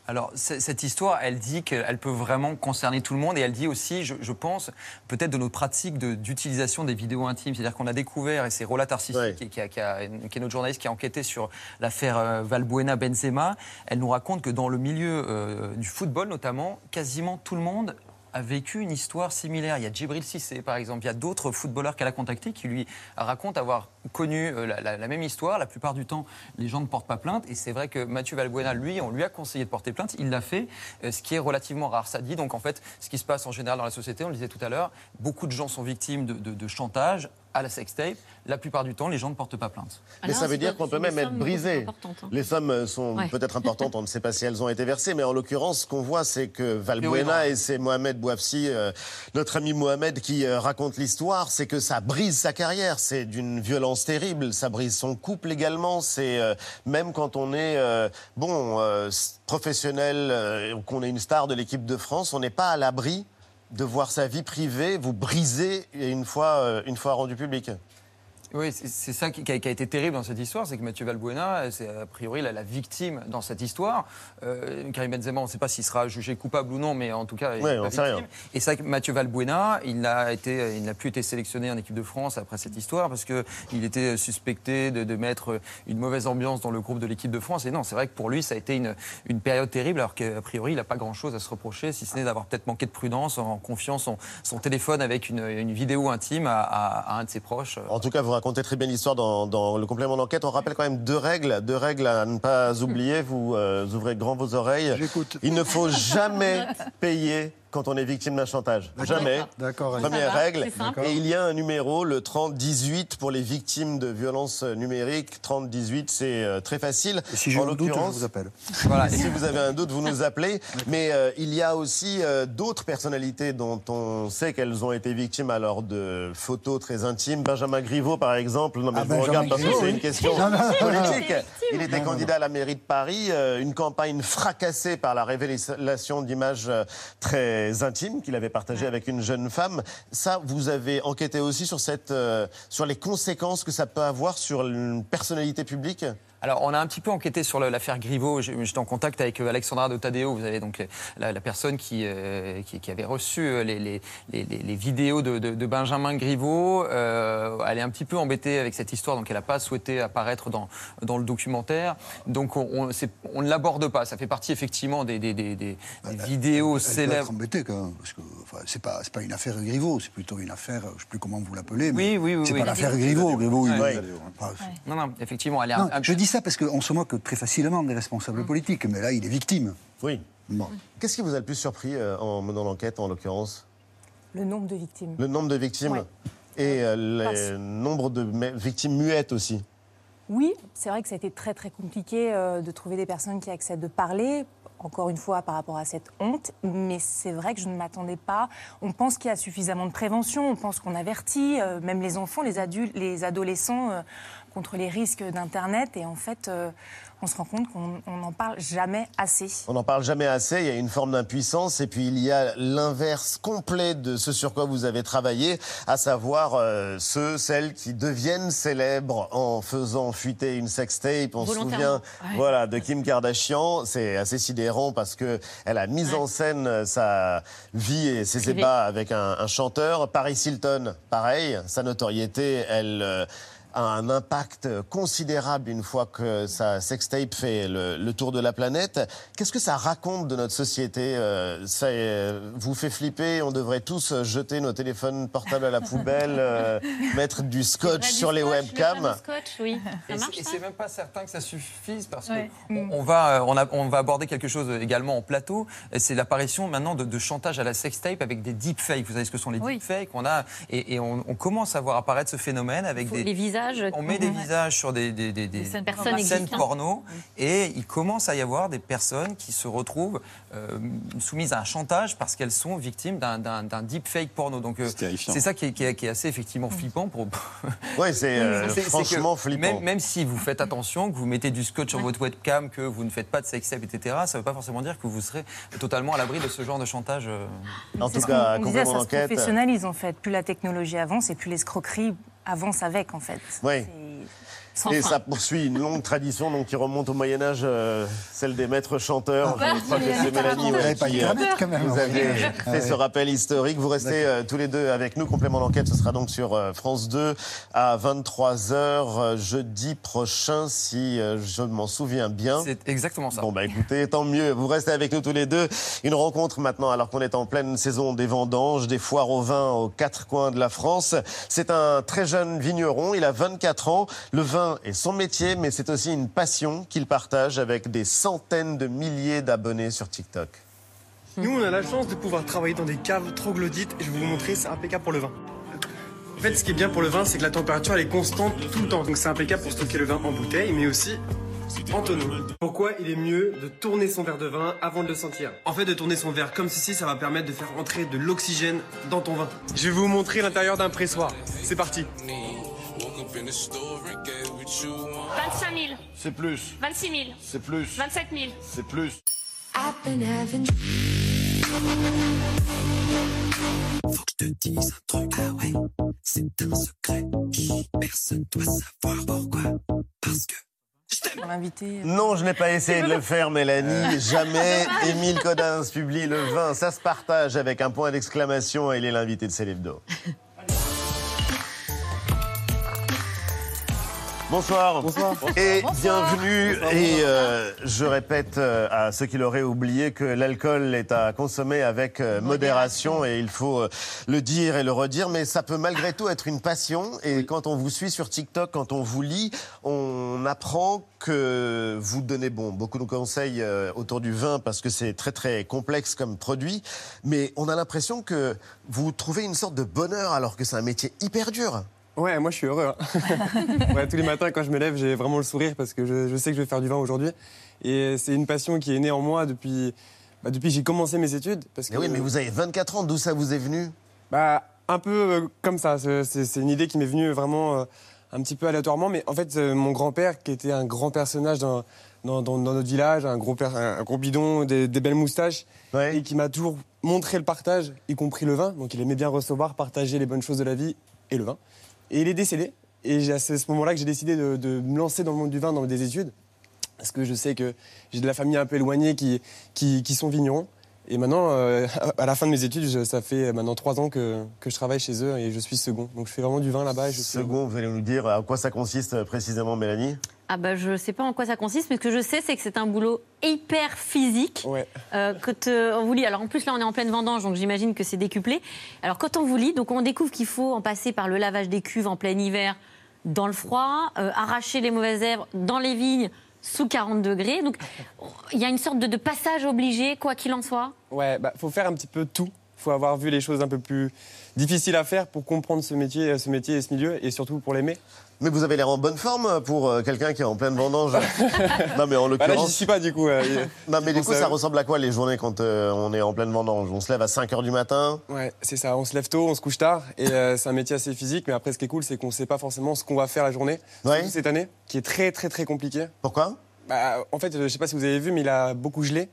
Alors, cette histoire, elle dit qu'elle peut vraiment concerner tout le monde et elle dit aussi, je, je pense, peut-être de notre pratique de- d'utilisation des vidéos intimes. C'est-à-dire qu'on a découvert, et c'est Rola Tarsissi, qui, qui a- qui a- qui est notre journaliste qui a enquêté sur l'affaire euh, Valbuena-Benzema, elle nous raconte que dans le milieu euh, du football notamment, quasiment tout le monde a vécu une histoire similaire. Il y a Djibril Cissé, par exemple. Il y a d'autres footballeurs qu'elle a contactés qui lui racontent avoir connu euh, la, même histoire. La plupart du temps, les gens ne portent pas plainte. Et c'est vrai que Mathieu Valbuena, lui, on lui a conseillé de porter plainte. Il l'a fait, euh, ce qui est relativement rare. Ça dit donc en fait ce qui se passe en général dans la société. On le disait tout à l'heure, beaucoup de gens sont victimes de chantage à la sextape. La plupart du temps, les gens ne portent pas plainte. Mais ça veut dire qu'on peut même être brisé. Les sommes sont Ouais. peut-être importantes, on ne sait pas si elles ont été versées, mais en l'occurrence, ce qu'on voit, c'est que Valbuena et c'est Mohamed Bouafsi, euh, notre ami Mohamed, qui euh, raconte l'histoire, c'est que ça brise sa carrière. C'est d'une violence terrible. Ça brise son couple également. C'est euh, même quand on est euh, bon euh, professionnel, euh, ou qu'on est une star de l'équipe de France, on n'est pas à l'abri de voir sa vie privée vous briser une fois, euh, une fois rendu public. Oui, c'est- ça qui a, qui a été terrible dans cette histoire, c'est que Mathieu Valbuena, c'est a priori la, la victime dans cette histoire. Euh, Karim Benzema, on ne sait pas s'il sera jugé coupable ou non, mais en tout cas, il Ouais, est on sait rien. Et c'est que Mathieu Valbuena, il n'a été, il n'a plus été sélectionné en équipe de France après cette histoire parce que il était suspecté de, de mettre une mauvaise ambiance dans le groupe de l'équipe de France. Et non, c'est vrai que pour lui, ça a été une, une période terrible, alors qu'a priori, il n'a pas grand-chose à se reprocher, si ce n'est d'avoir peut-être manqué de prudence en confiant son, son téléphone avec une, une vidéo intime à, à- à un de ses proches. En tout cas, vous racontez très bien l'histoire dans, dans le complément d'enquête. On rappelle quand même deux règles, deux règles à ne pas oublier. Vous euh, ouvrez grand vos oreilles. Il ne faut jamais payer quand on est victime d'un chantage. Jamais. D'accord. Première règle. Et il y a un numéro, le 3018, pour les victimes de violences numériques. 3018, c'est euh, très facile. Et si j'ai un doute, je vous appelle. voilà, et si vous avez un doute, vous nous appelez. Mais euh, il y a aussi euh, d'autres personnalités dont on sait qu'elles ont été victimes alors de photos très intimes. Benjamin Griveaux, par exemple. Non, mais Ah, je vous Benjamin regarde parce que Griveaux, c'est une question Non, non, politique. Il était candidat à la mairie de Paris. euh, une campagne fracassée par la révélation d'images euh, très intimes qu'il avait partagées avec une jeune femme. Ça, vous avez enquêté aussi sur, cette, euh, sur les conséquences que ça peut avoir sur une personnalité publique? Alors, on a un petit peu enquêté sur l'affaire Griveaux. J'ai- J'étais en contact avec euh, Alexandra de Tadeo, vous avez donc euh, la, la personne qui, euh, qui, qui avait reçu les, les, les- les- les vidéos de, de- de Benjamin Griveaux. Euh, elle est un petit peu embêtée avec cette histoire, donc elle n'a pas souhaité apparaître dans, dans le documentaire. Donc, on, on, ne l'aborde pas. Ça fait partie effectivement des, des, des- des- des vidéos Elle être célèbres. embêtée quand même, parce que enfin, c'est pas une affaire Griveaux, c'est plutôt une affaire, je sais plus comment vous l'appelez, mais Oui, oui, oui. c'est oui. pas l'affaire Griveaux. Griveaux, il- Ouais. enfin, Non, non, effectivement, elle est un- non, je dis ça parce qu'on se moque très facilement des responsables politiques, mais là, il est victime. Oui. Bon. Qu'est-ce qui vous a le plus surpris euh, en menant l'enquête, en l'occurrence? Le nombre de victimes. Le nombre de victimes Ouais. et euh, le Parce- nombre de me- victimes muettes aussi. Oui, c'est vrai que ça a été très très compliqué euh, de trouver des personnes qui acceptent de parler. Encore une fois, par rapport à cette honte, mais c'est vrai que je ne m'attendais pas. On pense qu'il y a suffisamment de prévention, on pense qu'on avertit, euh, même les enfants, les adultes, les adolescents, euh, contre les risques d'Internet. Et en fait, euh, on se rend compte qu'on on n'en parle jamais assez. On n'en parle jamais assez, il y a une forme d'impuissance et puis il y a l'inverse complet de ce sur quoi vous avez travaillé, à savoir euh, ceux, celles qui deviennent célèbres en faisant fuiter une sextape. On se souvient Ouais. voilà, de Kim Kardashian, c'est assez sidérant parce que elle a mis en scène sa vie et ses Privée. ébats avec un, un chanteur. Paris Hilton, pareil, sa notoriété, elle... euh, a un impact considérable une fois que sa sextape fait le, le tour de la planète. Qu'est-ce que ça raconte de notre société Euh, Ça euh, vous fait flipper On devrait tous jeter nos téléphones portables à la poubelle, euh, mettre du scotch sur les webcams. Scotch, oui. Ça Et marche, c'est- et ça c'est même pas certain que ça suffise parce Ouais. que on, on va, on, a- on va aborder quelque chose également en plateau. C'est l'apparition maintenant de, de chantage à la sextape avec des deepfakes. Vous savez ce que sont les Oui. deepfakes? On a et, et on, on commence à voir apparaître ce phénomène avec des Les visages. on met des visages sur des, des, des- des- Des scènes scènes porno et il commence à y avoir des personnes qui se retrouvent euh, soumises à un chantage parce qu'elles sont victimes d'un- deepfake porno. Donc euh, c'est ça qui est, qui est- qui est assez effectivement flippant pour. Oui, c'est euh, C'est- franchement flippant. Même, même si vous faites attention, que vous mettez du scotch sur votre webcam, que vous ne faites pas de sextape, etc., ça ne veut pas forcément dire que vous serez totalement à l'abri de ce genre de chantage. euh. En C'est tout ce cas, qu'on- on disait, ça se professionnalise en fait. Plus la technologie avance et plus l'escroquerie avance avec en fait. Oui. Sans Et fin. ça poursuit une longue tradition donc, qui remonte au Moyen-Âge, euh, celle des maîtres chanteurs. Ah, Je crois que Mélanie c'est Mélanie Vous ouais, qui, euh, avez fait Ah ouais. ce rappel historique. Vous restez euh, tous les deux avec nous. Complément d'enquête, ce sera donc sur euh, France 2 à 23h euh, jeudi prochain, si euh, je m'en souviens bien. C'est exactement ça. Bon, bah écoutez, tant mieux. Vous restez avec nous tous les deux. Une rencontre maintenant, alors qu'on est en pleine saison des vendanges, des foires au vin aux quatre coins de la France. C'est un très jeune vigneron. Il a 24 ans. Le vin est son métier, mais c'est aussi une passion qu'il partage avec des centaines de milliers d'abonnés sur TikTok. Nous, on a la chance de pouvoir travailler dans des caves troglodytes et je vais vous montrer, c'est impeccable pour le vin. En fait, ce qui est bien pour le vin, c'est que la température elle est constante tout le temps. Donc c'est impeccable pour stocker le vin en bouteille, mais aussi en tonneau. Pourquoi il est mieux de tourner son verre de vin avant de le sentir? En fait, de tourner son verre comme ceci, ça va permettre de faire entrer de l'oxygène dans ton vin. Je vais vous montrer l'intérieur d'un pressoir. C'est parti. 25 000, C'est plus. 26 000, C'est plus. 27 000. C'est plus. Faut que je te dise un truc, ah ouais, c'est un secret. Personne doit savoir pourquoi. Parce que L'invité. Non, je n'ai pas essayé de le faire, Mélanie. Jamais Dommage. Émile Codins publie le vin. Ça se partage avec un point d'exclamation et il est l'invité de Célébdo. Bonsoir. Et bienvenue. Et euh, je répète euh, à ceux qui l'auraient oublié que l'alcool est à consommer avec euh, modération et il faut le dire et le redire. Mais ça peut malgré tout être une passion. Et quand on vous suit sur TikTok, quand on vous lit, on apprend que vous donnez bon beaucoup de conseils autour du vin parce que c'est très très complexe comme produit. Mais on a l'impression que vous trouvez une sorte de bonheur alors que c'est un métier hyper dur. Ouais, moi je suis heureux. hein. Ouais, tous les matins quand je me lève, j'ai vraiment le sourire parce que je, je sais que je vais faire du vin aujourd'hui. Et c'est une passion qui est née en moi depuis, bah, depuis que j'ai commencé mes études. Parce que, Mais oui, mais vous avez 24 ans, d'où ça vous est venu? Bah, un peu euh, comme ça. C'est une idée qui m'est venue vraiment euh, un petit peu aléatoirement. Mais en fait, euh, mon grand-père, qui était un grand personnage dans, dans, dans- dans notre village, un gros, un, bidon, des, des belles moustaches, et qui m'a toujours montré le partage, y compris le vin. Donc il aimait bien recevoir, partager les bonnes choses de la vie et le vin. Et il est décédé. Et c'est à ce moment-là que j'ai décidé de, me lancer dans le monde du vin, dans des études. Parce que je sais que j'ai de la famille un peu éloignée qui, sont vignerons. Et maintenant, euh, à la fin de mes études, ça fait maintenant trois ans que, que je travaille chez eux et je suis second. Donc je fais vraiment du vin là-bas. Second, vous allez nous dire à quoi ça consiste euh, précisément, Mélanie? Ah bah je sais pas en quoi ça consiste, mais ce que je sais, c'est que c'est un boulot hyper physique. Euh, quand euh, on vous lit, alors en plus là on est en pleine vendange, donc j'imagine que c'est décuplé. Alors quand on vous lit, donc on découvre qu'il faut en passer par le lavage des cuves en plein hiver, dans le froid, euh, arracher les mauvaises herbes dans les vignes sous 40 degrés. Donc il y a une sorte de, de passage obligé, quoi qu'il en soit? Ouais, bah, faut faire un petit peu tout. faut avoir vu les choses un peu plus difficiles à faire pour comprendre ce métier, ce métier et ce milieu, et surtout pour l'aimer. Mais vous avez l'air en bonne forme pour euh, quelqu'un qui est en pleine vendange. non, mais en Bah là, l'occurrence. j'y suis pas du coup. euh, non, mais du coup, ça ressemble à quoi les journées quand euh, on est en pleine vendange? On se lève à 5 h du matin? Ouais, c'est ça. On se lève tôt, on se couche tard, et euh, c'est un métier assez physique. Mais après, ce qui est cool, c'est qu'on ne sait pas forcément ce qu'on va faire la journée. Surtout cette année, qui est très, très, très compliqué. Pourquoi? Bah, En fait, je sais pas si vous avez vu, mais il a beaucoup gelé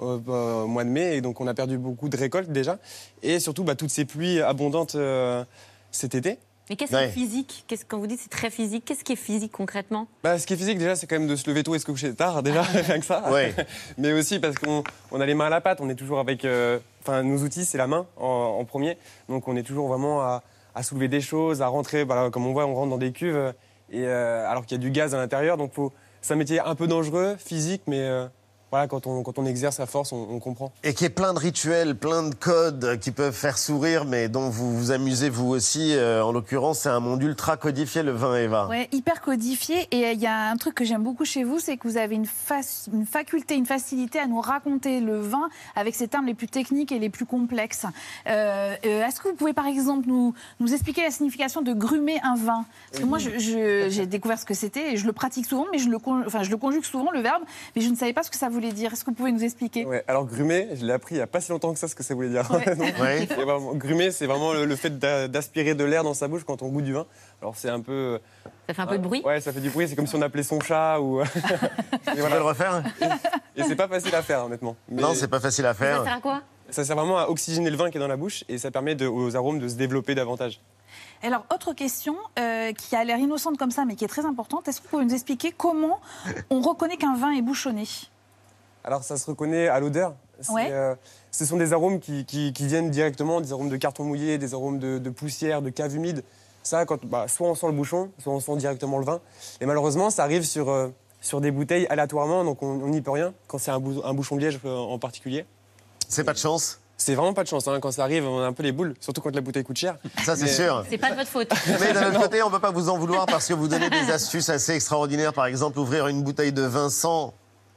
euh, bah, au mois de mai, et donc on a perdu beaucoup de récoltes déjà, et surtout bah, toutes ces pluies abondantes euh, cet été. Mais qu'est-ce qui est physique? Quand vous dites c'est très physique Qu'est-ce qui est physique concrètement? Bah, ce qui est physique déjà, c'est quand même de se lever tôt et se coucher tard déjà, rien que ça. Ouais. Mais aussi parce qu'on on a les mains à la pâte, on est toujours avec, euh, enfin nos outils c'est la main en, en premier, donc on est toujours vraiment à, à soulever des choses, à rentrer, voilà, comme on voit, on rentre dans des cuves euh, et euh, alors qu'il y a du gaz à l'intérieur, donc faut, c'est un métier un peu dangereux, physique, mais euh, voilà, quand on, quand on exerce à force, on, on comprend. Et qui est plein de rituels, plein de codes qui peuvent faire sourire, mais dont vous vous amusez vous aussi. Euh, en l'occurrence, c'est un monde ultra codifié, le vin Eva. Ouais, hyper codifié. Et euh, il y a un truc que j'aime beaucoup chez vous, c'est que vous avez une, fac- une faculté, une facilité à nous raconter le vin avec ses termes les plus techniques et les plus complexes. Euh, euh, Est-ce que vous pouvez par exemple nous, nous expliquer la signification de grumer un vin? Parce que moi, j'ai découvert ce que c'était et je le pratique souvent, mais je le, enfin, je le conjugue souvent, le verbe, mais je ne savais pas ce que ça voulait dire? Est-ce que vous pouvez nous expliquer? Ouais, alors grumer, je l'ai appris il n'y a pas si longtemps que ça ce que ça voulait dire. Donc, Ouais. c'est vraiment- grumer, c'est vraiment le, le fait d'a- d'aspirer de l'air dans sa bouche quand on goûte du vin. Alors c'est un peu. Ça fait un peu de bruit? Ouais, ça fait du bruit. C'est comme si on appelait son chat ou. et Tu veux le refaire? Et c'est pas facile à faire, honnêtement. Mais Non, c'est pas facile à faire. Ça sert à quoi? Ça sert vraiment à oxygéner le vin qui est dans la bouche et ça permet de- aux arômes de se développer davantage. Alors, autre question euh, qui a l'air innocente comme ça, mais qui est très importante. Est-ce que vous pouvez nous expliquer comment on reconnaît qu'un vin est bouchonné? Alors ça se reconnaît à l'odeur. Ouais. euh, ce sont des arômes qui, qui- qui viennent directement, des arômes de carton mouillé, des arômes de, de poussière, de cave humide. Ça, quand, bah, soit on sent le bouchon, soit on sent directement le vin. Et malheureusement, ça arrive sur, euh, sur des bouteilles aléatoirement, donc on n'y peut rien, quand c'est un, bou- un bouchon de liège euh, en particulier. C'est pas de chance C'est vraiment pas de chance. hein. Quand ça arrive, on a un peu les boules, surtout quand la bouteille coûte cher. Ça, c'est Mais- sûr. C'est pas de votre faute. Mais d'un autre côté, on ne peut pas vous en vouloir parce que vous donnez des astuces assez extraordinaires. Par exemple, ouvrir une bouteille de vin sans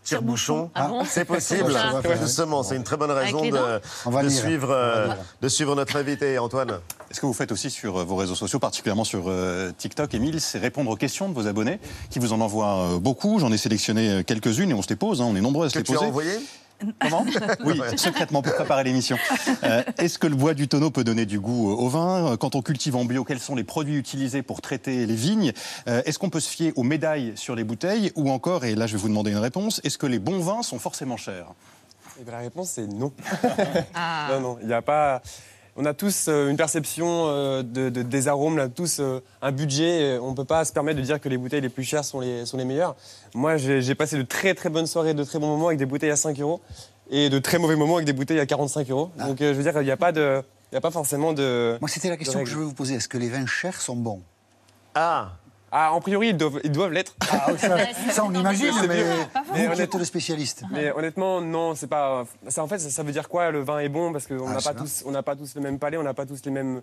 tire-bouchon. Ah bon c'est possible. Ça va faire. Justement, c'est une très bonne raison de, dents On va de lire. suivre, On va euh, de suivre notre invité, Antoine. Est-ce que vous faites aussi sur euh, vos réseaux sociaux, particulièrement sur euh, TikTok, Émile, c'est répondre aux questions de vos abonnés qui vous en envoient euh, beaucoup. J'en ai sélectionné quelques-unes et on se les pose, hein, on est nombreux à se Que les tu as poser. envoyé? Comment Oui, secrètement pour préparer l'émission. Euh, Est-ce que le bois du tonneau peut donner du goût au vin Euh, Quand on cultive en bio, quels sont les produits utilisés pour traiter les vignes Euh, Est-ce qu'on peut se fier aux médailles sur les bouteilles Ou encore, et là je vais vous demander une réponse, est-ce que les bons vins sont forcément chers? Eh bien, la réponse, c'est non. Ah. Non, non, il n'y a pas. On a tous euh, une perception euh, de, de- des arômes, on a tous euh, un budget. et On ne peut pas se permettre de dire que les bouteilles les plus chères sont les, sont les meilleures. Moi, j'ai passé de très très bonnes soirées, de très bons moments avec des bouteilles à 5 euros et de très mauvais moments avec des bouteilles à 45 euros. Donc, euh, je veux dire, il n'y a, pas de- il y a pas forcément de. Moi, c'était la question que je veux vous poser. Est-ce que les vins chers sont bons? Ah Ah, en priori, ils doivent ils doivent l'être. Ah, ça, ça, on imagine, C'est mais mieux. Mais vous qui êtes honnêtement- le spécialiste. Mais honnêtement, non, c'est pas. Ça, en fait, ça, ça veut dire quoi Le vin est bon? Parce qu'on Ah, n'a pas pas. tous, on n'a pas tous le même palais, on n'a pas tous les mêmes.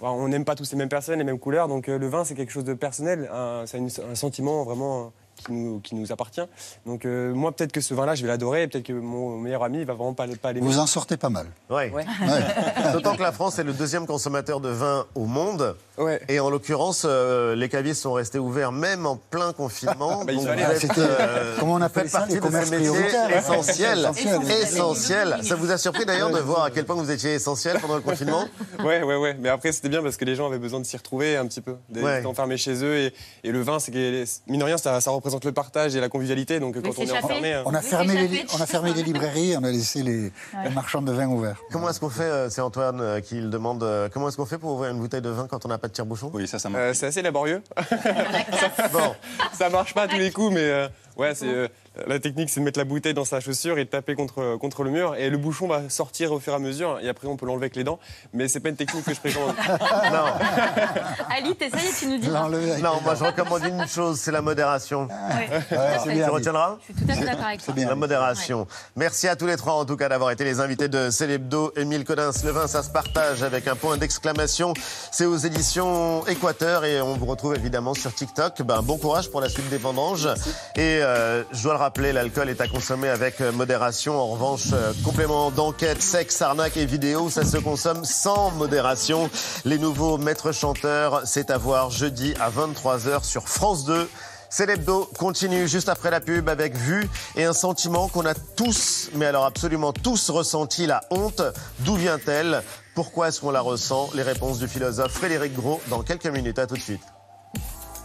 on n'aime pas tous les mêmes personnes, les mêmes couleurs. Donc euh, le vin, c'est quelque chose de personnel. C'est un sentiment vraiment euh, qui nous, qui nous appartient. Donc euh, moi, peut-être que ce vin-là, je vais l'adorer. et Peut-être que mon meilleur ami, il va vraiment pas, pas l'aimer. Vous en sortez pas mal. Ouais. Ouais. D'autant que la France est le deuxième consommateur de vin au monde. Ouais. Et en l'occurrence, euh, les cavistes sont restés ouverts même en plein confinement. Bah, Donc, êtes, euh, comment on appelle ça, partie les de ces commerces métiers prioritaires. essentiels. Essentiels. Essentiels. Ça vous a surpris d'ailleurs de voir à quel point vous étiez essentiel pendant le confinement Ouais, ouais, ouais. Mais après, c'était bien parce que les gens avaient besoin de s'y retrouver un petit peu, d'être Ouais. enfermés chez eux. Et, et le vin, c'est que, mine de rien, ça, ça représente le partage et la convivialité. Donc quand on est enfermé. euh, On a, fermé les, on a fermé les librairies, on a laissé les, les marchands de vin ouverts. Comment est-ce qu'on fait euh, C'est Antoine euh, qui le demande. euh, comment est-ce qu'on fait pour ouvrir une bouteille de vin quand on n'a pas de tire-bouchon? Oui, ça, ça marche. euh, c'est assez laborieux. Bon, ça marche pas à tous les coups, mais euh, ouais, c'est euh, la technique, c'est de mettre la bouteille dans sa chaussure et de taper contre contre le mur. Et le bouchon va sortir au fur et à mesure. Et après, on peut l'enlever avec les dents. Mais c'est pas une technique que je précommande. non, Ali, t'essayes et tu nous dis. Non, moi je recommande une chose, c'est la modération. Ouais, c'est Tu bien dit. retiendras? Je suis tout à fait d'accord avec toi. C'est bien. La modération. Merci à tous les trois, en tout cas, d'avoir été les invités de Célébdo. Émile Codins, le vin, ça se partage avec un point d'exclamation. C'est aux éditions Équateur et on vous retrouve évidemment sur TikTok. Ben, bon courage pour la suite des vendanges. Et euh, je dois le rappeler, l'alcool est à consommer avec euh, modération. En revanche, euh, complément d'enquête, sexe, arnaque et vidéo, ça se consomme sans modération. Les nouveaux maîtres chanteurs, c'est à voir jeudi à 23h sur France 2. C'est l'hebdo continue juste après la pub avec vue et un sentiment qu'on a tous, mais alors absolument tous ressenti, la honte. D'où vient-elle? Pourquoi est-ce qu'on la ressent? Les réponses du philosophe Frédéric Gros dans quelques minutes. À tout de suite.